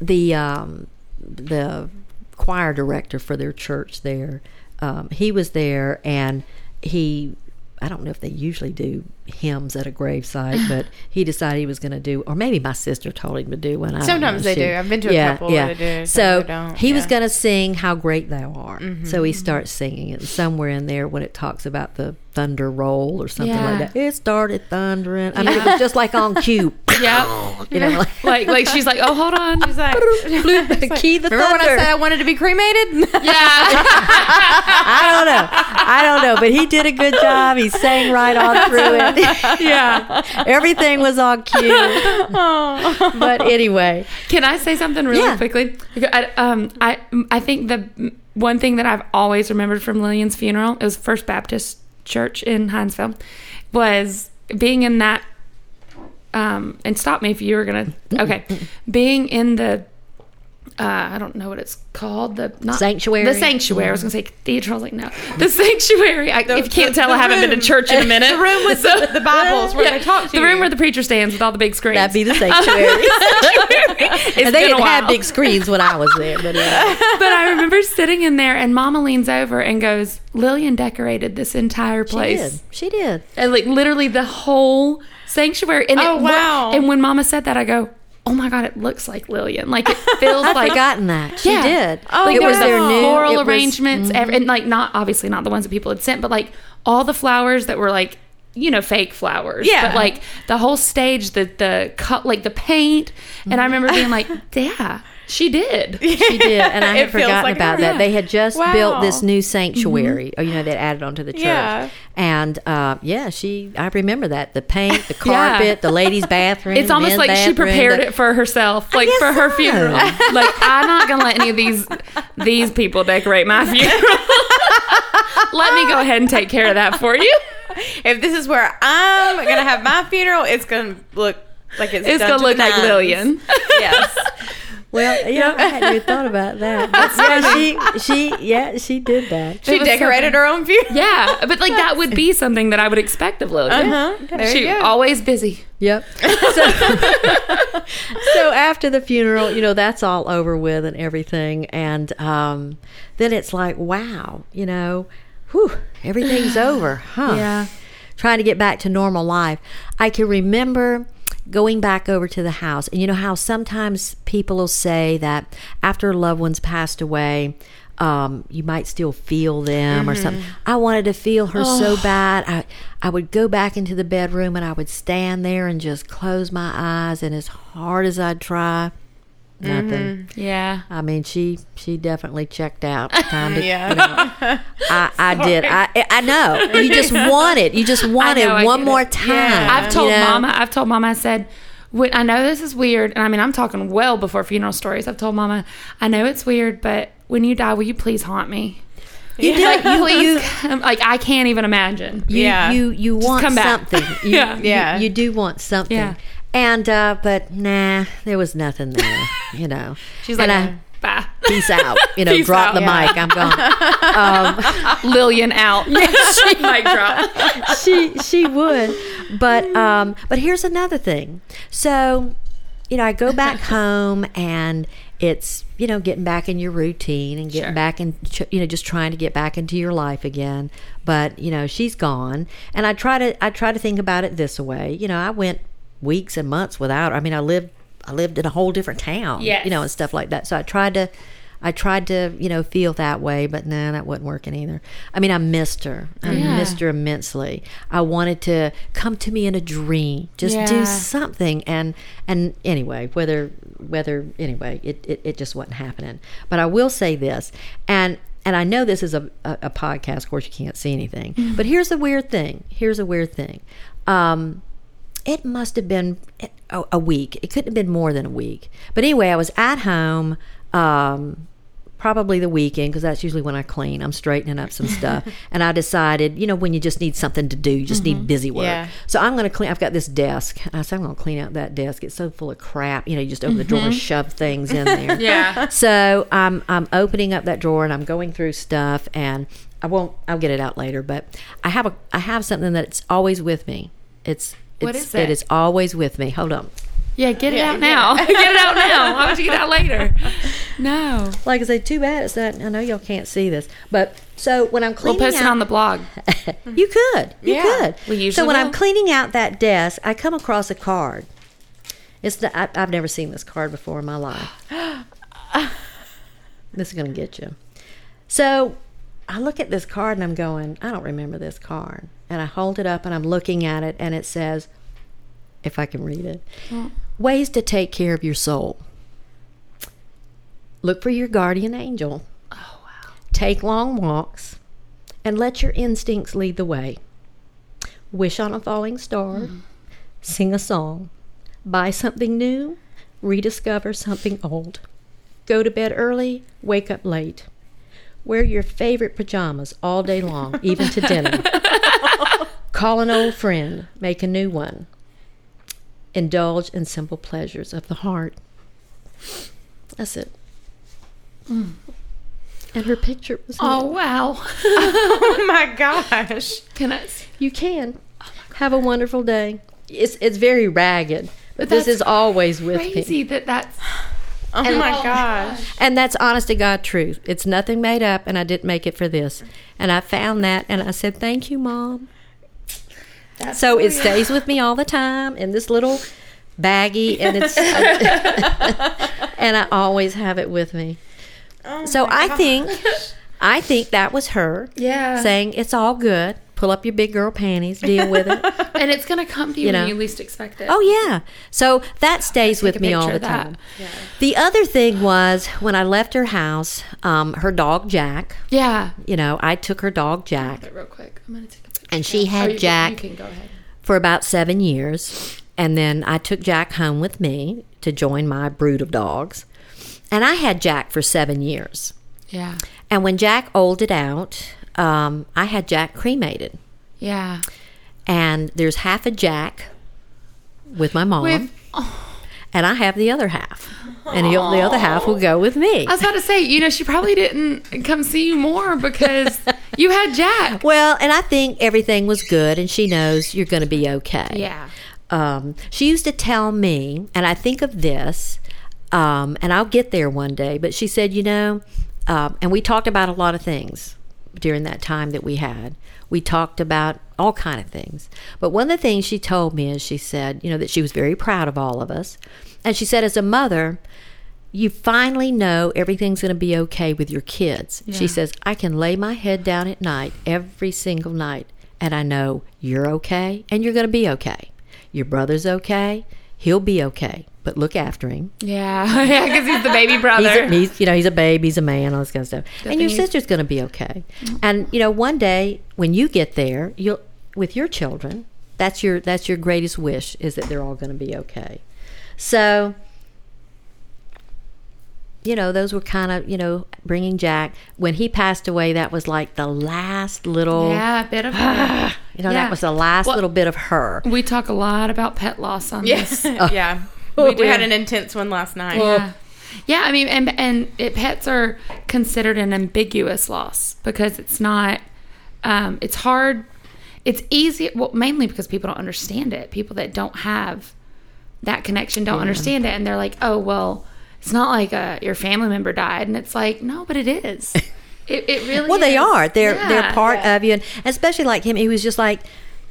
Speaker 3: the um, the choir director for their church there, um, he was there, and he, I don't know if they usually do hymns at a gravesite, but he decided he was going to do, or maybe my sister told him to do one. I
Speaker 2: Sometimes they do. I've been to a couple where they do,
Speaker 3: So he was
Speaker 2: Yeah. Mm-hmm.
Speaker 3: going to sing "How Great Thou Art," so he starts singing it. Somewhere in there, when it talks about the thunder roll or something
Speaker 1: Yeah.
Speaker 3: like that, it started thundering. I mean, it was just like on cue.
Speaker 1: yeah,
Speaker 3: You know, like,
Speaker 1: like like she's like, oh, hold on.
Speaker 2: She's like, the
Speaker 3: key the
Speaker 2: remember when I
Speaker 3: thunder.
Speaker 2: said I wanted to be cremated?
Speaker 1: Yeah.
Speaker 3: I don't know. I don't know, but he did a good job. He sang right on through it.
Speaker 1: yeah.
Speaker 3: Everything was on cue. But anyway,
Speaker 1: Can I say something really
Speaker 3: Yeah.
Speaker 1: quickly? I, um, I I think the one thing that I've always remembered from Lillian's funeral, it was First Baptist Church in Hinesville, was being in that. Um, and stop me if you were gonna. Okay, being in the. Uh, I don't know what it's called. The not
Speaker 3: Sanctuary?
Speaker 1: The sanctuary. I was gonna say cathedral. I like, no, the sanctuary. I, if you can't tell, I haven't been to church in a minute.
Speaker 2: the room with
Speaker 1: So-
Speaker 2: the, the Bibles where they talk to
Speaker 1: the
Speaker 2: you.
Speaker 1: room where the preacher stands with all the big screens.
Speaker 3: that'd be the sanctuary.
Speaker 1: it's
Speaker 3: and they
Speaker 1: been
Speaker 3: didn't have
Speaker 1: while.
Speaker 3: big screens when I was there. But anyway.
Speaker 1: but I remember sitting in there, and Mama leans over and goes, "Lillian decorated this entire
Speaker 3: she
Speaker 1: place,
Speaker 3: did. She did.
Speaker 1: and like literally the whole sanctuary." And
Speaker 2: Oh,
Speaker 1: it,
Speaker 2: wow.
Speaker 1: And when Mama said that, I go, "Oh my god, it looks like Lillian. Like it feels like.
Speaker 3: I'd
Speaker 1: like."
Speaker 3: forgotten that. She
Speaker 1: Yeah.
Speaker 3: did.
Speaker 2: Oh,
Speaker 1: like
Speaker 3: it was their
Speaker 1: the
Speaker 3: new
Speaker 1: floral
Speaker 3: it was-
Speaker 1: arrangements, ev- mm-hmm. and like not obviously not the ones that people had sent, but like all the flowers that were like you know fake flowers,
Speaker 2: Yeah.
Speaker 1: But like the whole stage, the the cut, like the paint, and I remember being like, yeah. She did.
Speaker 3: She did, and I had forgotten
Speaker 2: like
Speaker 3: about
Speaker 2: her.
Speaker 3: that. They had just
Speaker 2: Wow.
Speaker 3: built this new sanctuary. Oh, you know, they added onto the church.
Speaker 2: Yeah.
Speaker 3: And uh, yeah, she. I remember that the paint, the
Speaker 1: Yeah.
Speaker 3: carpet, the ladies' bathroom.
Speaker 1: It's almost
Speaker 3: men's
Speaker 1: like she prepared
Speaker 3: the-
Speaker 1: it for herself, like for her
Speaker 3: so.
Speaker 1: funeral. like I'm not gonna let any of these these people decorate my funeral. let me go ahead and take care of that for you.
Speaker 2: If this is where I'm gonna have my funeral, it's gonna look like it's.
Speaker 1: It's gonna
Speaker 2: to the
Speaker 1: look like
Speaker 2: nines.
Speaker 1: Lillian.
Speaker 2: Yes.
Speaker 3: Well, yeah, I hadn't even thought about that. But yeah, she, she, yeah, she did that.
Speaker 2: She
Speaker 1: It was so
Speaker 2: decorated
Speaker 1: funny.
Speaker 2: her own funeral.
Speaker 1: Yeah, but like that would be something that I would expect of Lillian.
Speaker 2: Uh-huh. There
Speaker 1: She
Speaker 2: you go.
Speaker 1: always busy.
Speaker 3: Yep. So, so after the funeral, you know, that's all over with and everything. And um, then it's like, wow, you know, whew, everything's over, huh?
Speaker 1: Yeah.
Speaker 3: Trying to get back to normal life. I can remember going back over to the house. And you know how sometimes people will say that after loved ones passed away, um, you might still feel them or something. I wanted to feel her so bad. I I would go back into the bedroom and I would stand there and just close my eyes and as hard as I'd try, nothing. Mm-hmm.
Speaker 1: Yeah.
Speaker 3: I mean, she she definitely checked out. Time to,
Speaker 2: Yeah.
Speaker 3: you know, I I did. I I know. You just want it. You just want
Speaker 1: know, I
Speaker 3: it one more
Speaker 1: it.
Speaker 3: time.
Speaker 2: Yeah.
Speaker 1: I've told
Speaker 3: you know?
Speaker 1: Mama. I've told Mama. I said, when, I know this is weird, and I mean, I'm talking well before funeral stories. I've told Mama, I know it's weird, but when you die, will you please haunt me?
Speaker 3: You do.
Speaker 1: Like,
Speaker 3: You, you,
Speaker 1: like I can't even imagine.
Speaker 3: you,
Speaker 2: Yeah.
Speaker 3: you, you want
Speaker 1: come back.
Speaker 3: something. You,
Speaker 1: Yeah.
Speaker 3: you-
Speaker 2: Yeah.
Speaker 3: You, do want something.
Speaker 1: Yeah.
Speaker 3: And, uh, but nah, there was nothing there, you know.
Speaker 1: She's like,
Speaker 3: And I-
Speaker 1: bye.
Speaker 3: peace out. You know,
Speaker 1: Peace
Speaker 3: drop
Speaker 1: out.
Speaker 3: the
Speaker 1: Yeah.
Speaker 3: mic. I'm gone.
Speaker 1: Lillian out. Mic drop.
Speaker 3: she she would but um but here's another thing so you know i go back home and it's you know getting back in your routine and getting
Speaker 1: Sure.
Speaker 3: back in you know just trying to get back into your life again but you know she's gone and i try to i try to think about it this way you know i went weeks and months without her. i mean i lived i lived in a whole different town
Speaker 1: Yes.
Speaker 3: you know and stuff like that so i tried to I tried to, you know, feel that way, but no, that wasn't working either. I mean, I missed her. I
Speaker 1: Yeah.
Speaker 3: missed her immensely. I wanted to come to me in a dream, just do something. And and anyway, whether whether anyway, it, it, it just wasn't happening. But I will say this, and and I know this is a, a, a podcast. Of course, you can't see anything. But here's the weird thing. Here's a weird thing. Um, it must have been a, a week. It couldn't have been more than a week. But anyway, I was at home, um, probably the weekend because that's usually when I clean. I'm straightening up some stuff, and I decided, you know, when you just need something to do, you just need busy work.
Speaker 2: Yeah.
Speaker 3: So I'm going to clean. I've got this desk. I said I'm going to clean out that desk. It's so full of crap. You know, you just open the drawer, and shove things in there.
Speaker 1: Yeah.
Speaker 3: So I'm I'm opening up that drawer and I'm going through stuff and I won't I'll get it out later, but I have a I have something that's always with me. It's
Speaker 1: What
Speaker 3: it's,
Speaker 1: is it?
Speaker 3: It is always with me. Hold on.
Speaker 1: Yeah, get it
Speaker 2: Yeah,
Speaker 1: out now. get it out now. Why would you get it out later? No.
Speaker 3: Like I say, too bad it's not. I know y'all can't see this, but so when I'm cleaning,
Speaker 1: We'll
Speaker 3: cleaning,
Speaker 1: post it on the blog.
Speaker 3: you could, you
Speaker 2: Yeah.
Speaker 3: could.
Speaker 1: We
Speaker 3: so when
Speaker 1: will.
Speaker 3: I'm cleaning out that desk, I come across a card. It's the, I, I've never seen this card before in my life. this is gonna get you. So I look at this card and I'm going, I don't remember this card. And I hold it up and I'm looking at it and it says, if I can read it, mm. ways to take care of your soul. Look for your guardian angel.
Speaker 1: Oh wow.
Speaker 3: Take long walks and let your instincts lead the way. Wish on a falling star. Mm. Sing a song. Buy something new. Rediscover something old. Go to bed early. Wake up late. Wear your favorite pajamas all day long, even to dinner. Call an old friend. Make a new one. Indulge in simple pleasures of the heart. That's it. Mm. And her picture was.
Speaker 1: Oh wow.
Speaker 2: Oh my gosh.
Speaker 1: Can I?
Speaker 3: You can. Oh, have a wonderful day. It's it's very ragged, but, this is always with
Speaker 1: Crazy
Speaker 3: me.
Speaker 1: that that's.
Speaker 2: Oh my gosh.
Speaker 3: And that's honest to God truth. It's nothing made up, and I didn't make it for this. And I found that, and I said, "Thank you, mom." so it stays with me all the time in this little baggie, and it's and I always have it with me.
Speaker 2: Oh
Speaker 3: So I think I think that was her
Speaker 1: Yeah.
Speaker 3: saying it's all good. Pull up your big girl panties, deal with it.
Speaker 1: and it's gonna come to you,
Speaker 3: You know.
Speaker 1: when you least expect it.
Speaker 3: Oh yeah. So that stays with me all the time. The other thing was when I left her house, um, her dog Jack.
Speaker 1: yeah.
Speaker 3: You know, I took her dog Jack,
Speaker 1: real quick, I'm gonna take a picture.
Speaker 3: and she
Speaker 1: Oh,
Speaker 3: had
Speaker 1: you,
Speaker 3: Jack
Speaker 1: can ahead.
Speaker 3: for about seven years, and then I took Jack home with me to join my brood of dogs, and I had Jack for seven years.
Speaker 1: Yeah.
Speaker 3: And when Jack olded out, um, I had Jack cremated,
Speaker 1: Yeah.
Speaker 3: and there's half a Jack with my mom,
Speaker 1: With
Speaker 3: and I have the other half, and he'll, the other half will go with me.
Speaker 1: I was about to say, you know, she probably didn't come see you more because you had Jack.
Speaker 3: Well, and I think everything was good, and she knows you're going to be okay.
Speaker 1: Yeah.
Speaker 3: Um, she used to tell me, and I think of this, um, and I'll get there one day, but she said, you know, um, and we talked about a lot of things during that time that we had. We talked about all kind of things. But one of the things she told me is she said, you know, that she was very proud of all of us. And she said, as a mother, you finally know everything's going to be okay with your kids. She says, I can lay my head down at night every single night, and I know you're okay and you're going to be okay. Your brother's okay, he'll be okay, but look after him.
Speaker 1: Yeah. yeah, because he's the baby brother.
Speaker 3: He's, a, he's you know he's a baby, he's a man, all this kind of stuff. and your sister's going to be okay. Mm-hmm. And you know one day when you get there, you'll with your children. That's your that's your greatest wish is that they're all going to be okay. So you know those were kind of you know bringing Jack when he passed away. That was like the last little
Speaker 1: yeah, bit of her.
Speaker 3: you know
Speaker 1: Yeah.
Speaker 3: that was the last
Speaker 1: Well-
Speaker 3: little bit of her.
Speaker 1: We talk a lot about pet loss on
Speaker 2: Yes.
Speaker 1: this. Oh.
Speaker 2: yeah.
Speaker 1: We
Speaker 2: We, had an intense one last night.
Speaker 1: Yeah. Yeah, I mean, and and it, pets are considered an ambiguous loss because it's not. Um, it's hard. It's easy. Well, mainly because people don't understand it. People that don't have that connection don't understand it, and they're like, "Oh, well, it's not like uh your family member died," and it's like, "No, but it is. It, it really.
Speaker 3: Well, they are. They're
Speaker 1: Yeah.
Speaker 3: they're part of you, and especially like him. He was just like,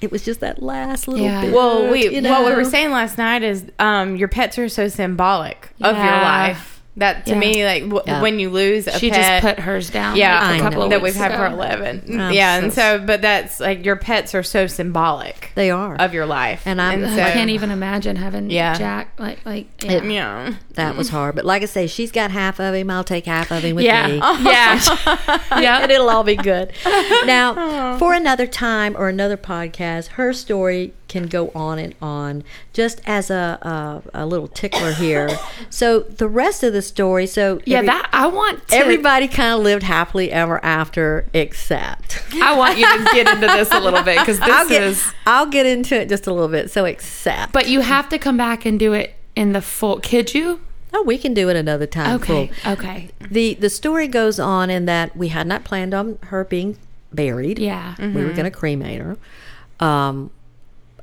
Speaker 3: it was just that last little
Speaker 1: Yeah.
Speaker 3: bit.
Speaker 2: Well, we
Speaker 3: you
Speaker 2: what we were saying last night is um, your pets are so symbolic of your life. That to
Speaker 1: Yeah.
Speaker 2: me, like w-
Speaker 3: Yeah.
Speaker 2: when you lose a
Speaker 1: She
Speaker 2: pet,
Speaker 1: just put hers down.
Speaker 2: yeah,
Speaker 1: like, a couple
Speaker 3: know.
Speaker 2: that we've had for eleven.
Speaker 3: Oh, I'm
Speaker 2: yeah,
Speaker 3: so
Speaker 2: and so, but that's like your pets are so symbolic
Speaker 3: They are.
Speaker 2: of your life,
Speaker 3: And I'm-
Speaker 2: so,
Speaker 1: I can't even imagine having
Speaker 2: Yeah.
Speaker 1: Jack like like yeah.
Speaker 2: Yeah,
Speaker 3: that was hard. But like I say, she's got half of him. I'll take half of him with
Speaker 1: Yeah.
Speaker 3: me.
Speaker 1: Yeah. yeah.
Speaker 3: and it'll all be good. Now, oh. for another time or another podcast, her story can go on and on. Just as a a, a little tickler here. So the rest of the story. So
Speaker 1: Yeah,
Speaker 3: every-
Speaker 1: that I want to,
Speaker 3: everybody kind of lived happily ever after, except.
Speaker 1: I want you to get into this a little bit because this
Speaker 3: I'll get,
Speaker 1: is.
Speaker 3: I'll get into it just a little bit. So except,
Speaker 1: But you have to come back and do it in the full. Could you?
Speaker 3: oh, we can do it another time.
Speaker 1: Okay.
Speaker 3: Cool.
Speaker 1: Okay.
Speaker 3: The the story goes on in that we had not planned on her being buried.
Speaker 1: Yeah.
Speaker 3: we were going to cremate her. Um,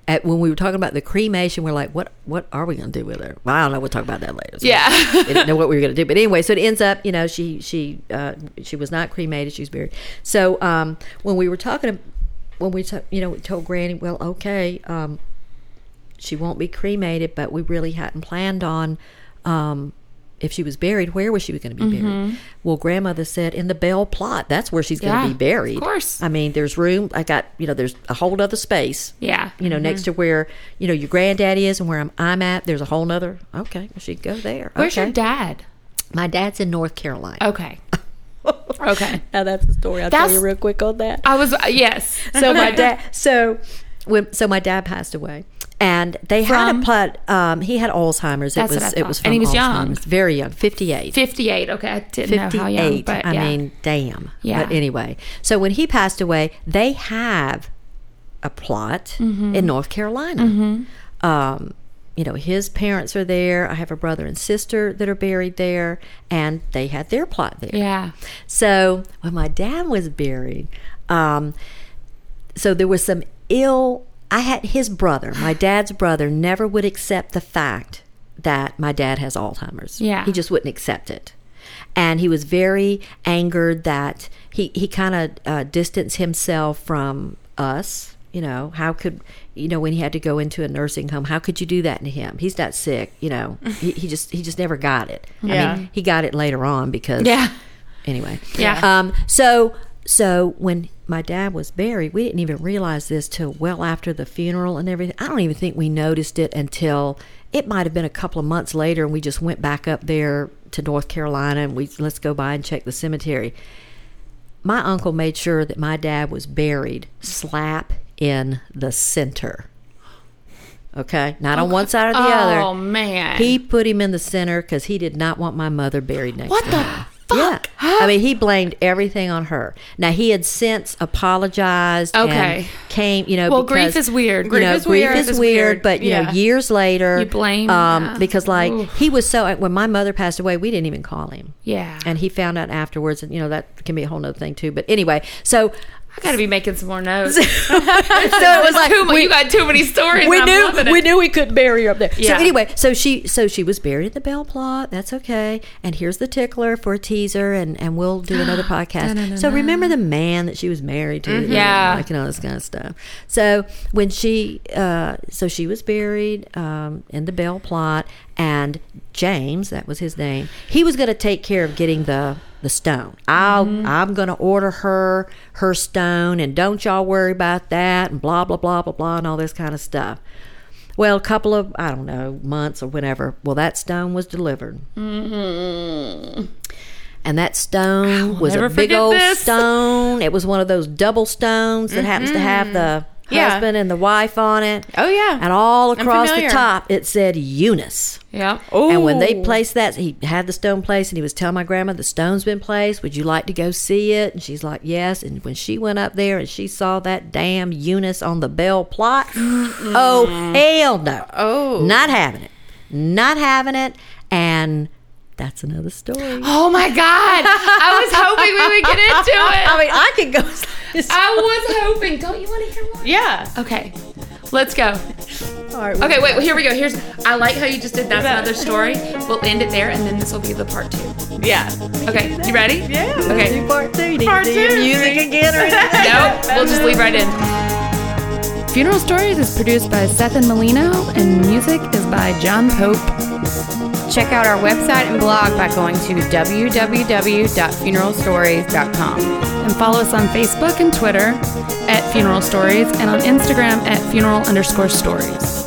Speaker 3: at, when we were talking about the cremation, we're like, what what are we going to do with her? Well, I don't know. We'll talk about that later. So
Speaker 1: Yeah.
Speaker 3: we didn't know what we were going to do, but anyway, so it ends up, you know, she she uh, she was not cremated; she was buried. So um, when we were talking, when we t- you know we told Granny, well, okay, um, she won't be cremated, but we really hadn't planned on. Um, if she was buried, where was she going to be buried? Well, grandmother said in the Bell plot. That's where she's going to
Speaker 1: Mm-hmm. Yeah,
Speaker 3: be buried.
Speaker 1: of course.
Speaker 3: I mean, there's room. I got you know, there's a whole other space.
Speaker 1: Yeah.
Speaker 3: You know, next to where you know your granddaddy is and where I'm, I'm at. There's a whole other. Okay, she'd go there.
Speaker 1: Where's
Speaker 3: okay.
Speaker 1: your dad?
Speaker 3: My dad's in North Carolina.
Speaker 1: Okay. Okay.
Speaker 3: Now that's the story. I'll tell you real quick on that.
Speaker 1: I was yes.
Speaker 3: so my dad so when so my dad passed away and they had
Speaker 1: From?
Speaker 3: a plot um he had alzheimer's
Speaker 1: That's
Speaker 3: it
Speaker 1: what
Speaker 3: was
Speaker 1: I
Speaker 3: it was
Speaker 1: thought.
Speaker 3: from
Speaker 1: and he was young.
Speaker 3: Alzheimer's. very young 58
Speaker 1: Fifty-eight. Okay, I didn't know how young,
Speaker 3: 58
Speaker 1: but
Speaker 3: i
Speaker 1: yeah.
Speaker 3: mean damn
Speaker 1: Yeah.
Speaker 3: but anyway so when he passed away they have a plot
Speaker 1: Mm-hmm.
Speaker 3: in north carolina um you know his parents are there i have a brother and sister that are buried there and they had their plot there
Speaker 1: yeah.
Speaker 3: so when my dad was buried, um, so there was some ill. I had his brother, my dad's brother, never would accept the fact that my dad has Alzheimer's.
Speaker 1: Yeah.
Speaker 3: he just wouldn't accept it, and he was very angered that he he kind of uh, distanced himself from us. You know, how could you know when he had to go into a nursing home? How could you do that to him? He's not sick. You know, he, he just he just never got it. I
Speaker 2: Yeah.
Speaker 3: mean, he got it later on because
Speaker 1: Yeah.
Speaker 3: anyway
Speaker 1: Yeah.
Speaker 3: um so so when my dad was buried, we didn't even realize this till well after the funeral and everything. I don't even think we noticed it until it might have been a couple of months later, and we just went back up there to North Carolina and we let's go by and check the cemetery. My uncle made sure that my dad was buried slap in the center. Okay, not on one side or the oh, other.
Speaker 1: Oh man.
Speaker 3: He put him in the center because he did not want my mother buried next
Speaker 1: What
Speaker 3: to
Speaker 1: the
Speaker 3: him. Yeah. I mean, he blamed everything on her. Now, he had since apologized.
Speaker 1: Okay.
Speaker 3: And came, you know,
Speaker 1: Well,
Speaker 3: because,
Speaker 1: grief is weird.
Speaker 3: You
Speaker 1: Grief
Speaker 3: know,
Speaker 2: is
Speaker 3: grief
Speaker 2: weird.
Speaker 3: is weird,
Speaker 2: weird.
Speaker 3: but, you know, years later.
Speaker 1: You blame-
Speaker 3: Um,
Speaker 1: yeah.
Speaker 3: Because, like,
Speaker 1: Oof.
Speaker 3: he was so, when my mother passed away, we didn't even call him.
Speaker 1: yeah.
Speaker 3: And he found out afterwards, and, you know, that can be a whole nother thing, too. But anyway, so.
Speaker 1: I gotta be making some more notes.
Speaker 3: So it was like
Speaker 1: too
Speaker 3: we-
Speaker 1: you got too many stories.
Speaker 3: we knew we knew we couldn't bury her up there.
Speaker 1: Yeah.
Speaker 3: So anyway, so she so she was buried in the bell plot. That's okay. And here's the tickler for a teaser, and and we'll do another podcast. so remember the man that she was married to,
Speaker 1: Mm-hmm. Yeah.
Speaker 3: like and all this kind of stuff. So when she uh, so she was buried um, in the bell plot, and James, that was his name, he was going to take care of getting the the stone. I'll
Speaker 1: Mm-hmm.
Speaker 3: I'm going to order her her stone, and don't y'all worry about that, and blah blah blah blah blah, and all this kind of stuff. Well, a couple of I don't know months or whenever. Well, that stone was delivered, and that stone was a big old
Speaker 1: this.
Speaker 3: stone. It was one of those double stones that happens to have the
Speaker 2: Yeah.
Speaker 3: husband and the wife on it.
Speaker 2: Oh, yeah.
Speaker 3: and all across the top it said Eunice.
Speaker 1: yeah.
Speaker 3: And when they placed that, he had the stone placed, and he was telling my grandma the stone's been placed. Would you like to go see it? And she's like, yes. And when she went up there and she saw that damn Eunice on the bell plot, oh hell no,
Speaker 2: Oh.
Speaker 3: not having it, not having it, and that's another story.
Speaker 1: Oh my God! I was hoping we would get into it.
Speaker 3: I mean, I could go.
Speaker 1: I was hoping. Don't you want to hear more?
Speaker 2: Yeah.
Speaker 1: Okay, let's go.
Speaker 3: All right,
Speaker 1: Okay, wait. Well, here we go. Here's. I like how you just did. That's another story. We'll end it there, and then this will be the part two.
Speaker 2: Yeah.
Speaker 1: Okay, you ready?
Speaker 2: Yeah.
Speaker 1: Okay.
Speaker 3: Part two.
Speaker 2: Part
Speaker 3: to do your
Speaker 2: two.
Speaker 3: music again or anything?
Speaker 1: Nope. We'll just leave right in. Funeral Stories is produced by Seth and Molino, and music is by John Pope.
Speaker 2: Check out our website and blog by going to www.funeralstories.com.
Speaker 1: And follow us on Facebook and Twitter at Funeral Stories, and on Instagram at funeral underscore stories.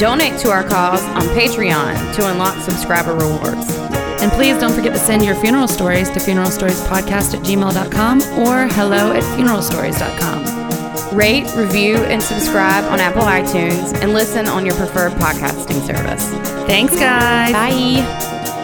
Speaker 2: Donate to our cause on Patreon to unlock subscriber rewards.
Speaker 1: And please don't forget to send your funeral stories to funeralstoriespodcast at gmail.com or hello at funeralstories.com.
Speaker 2: Rate, review, and subscribe on Apple iTunes and listen on your preferred podcasting service.
Speaker 1: Thanks, guys.
Speaker 2: Bye.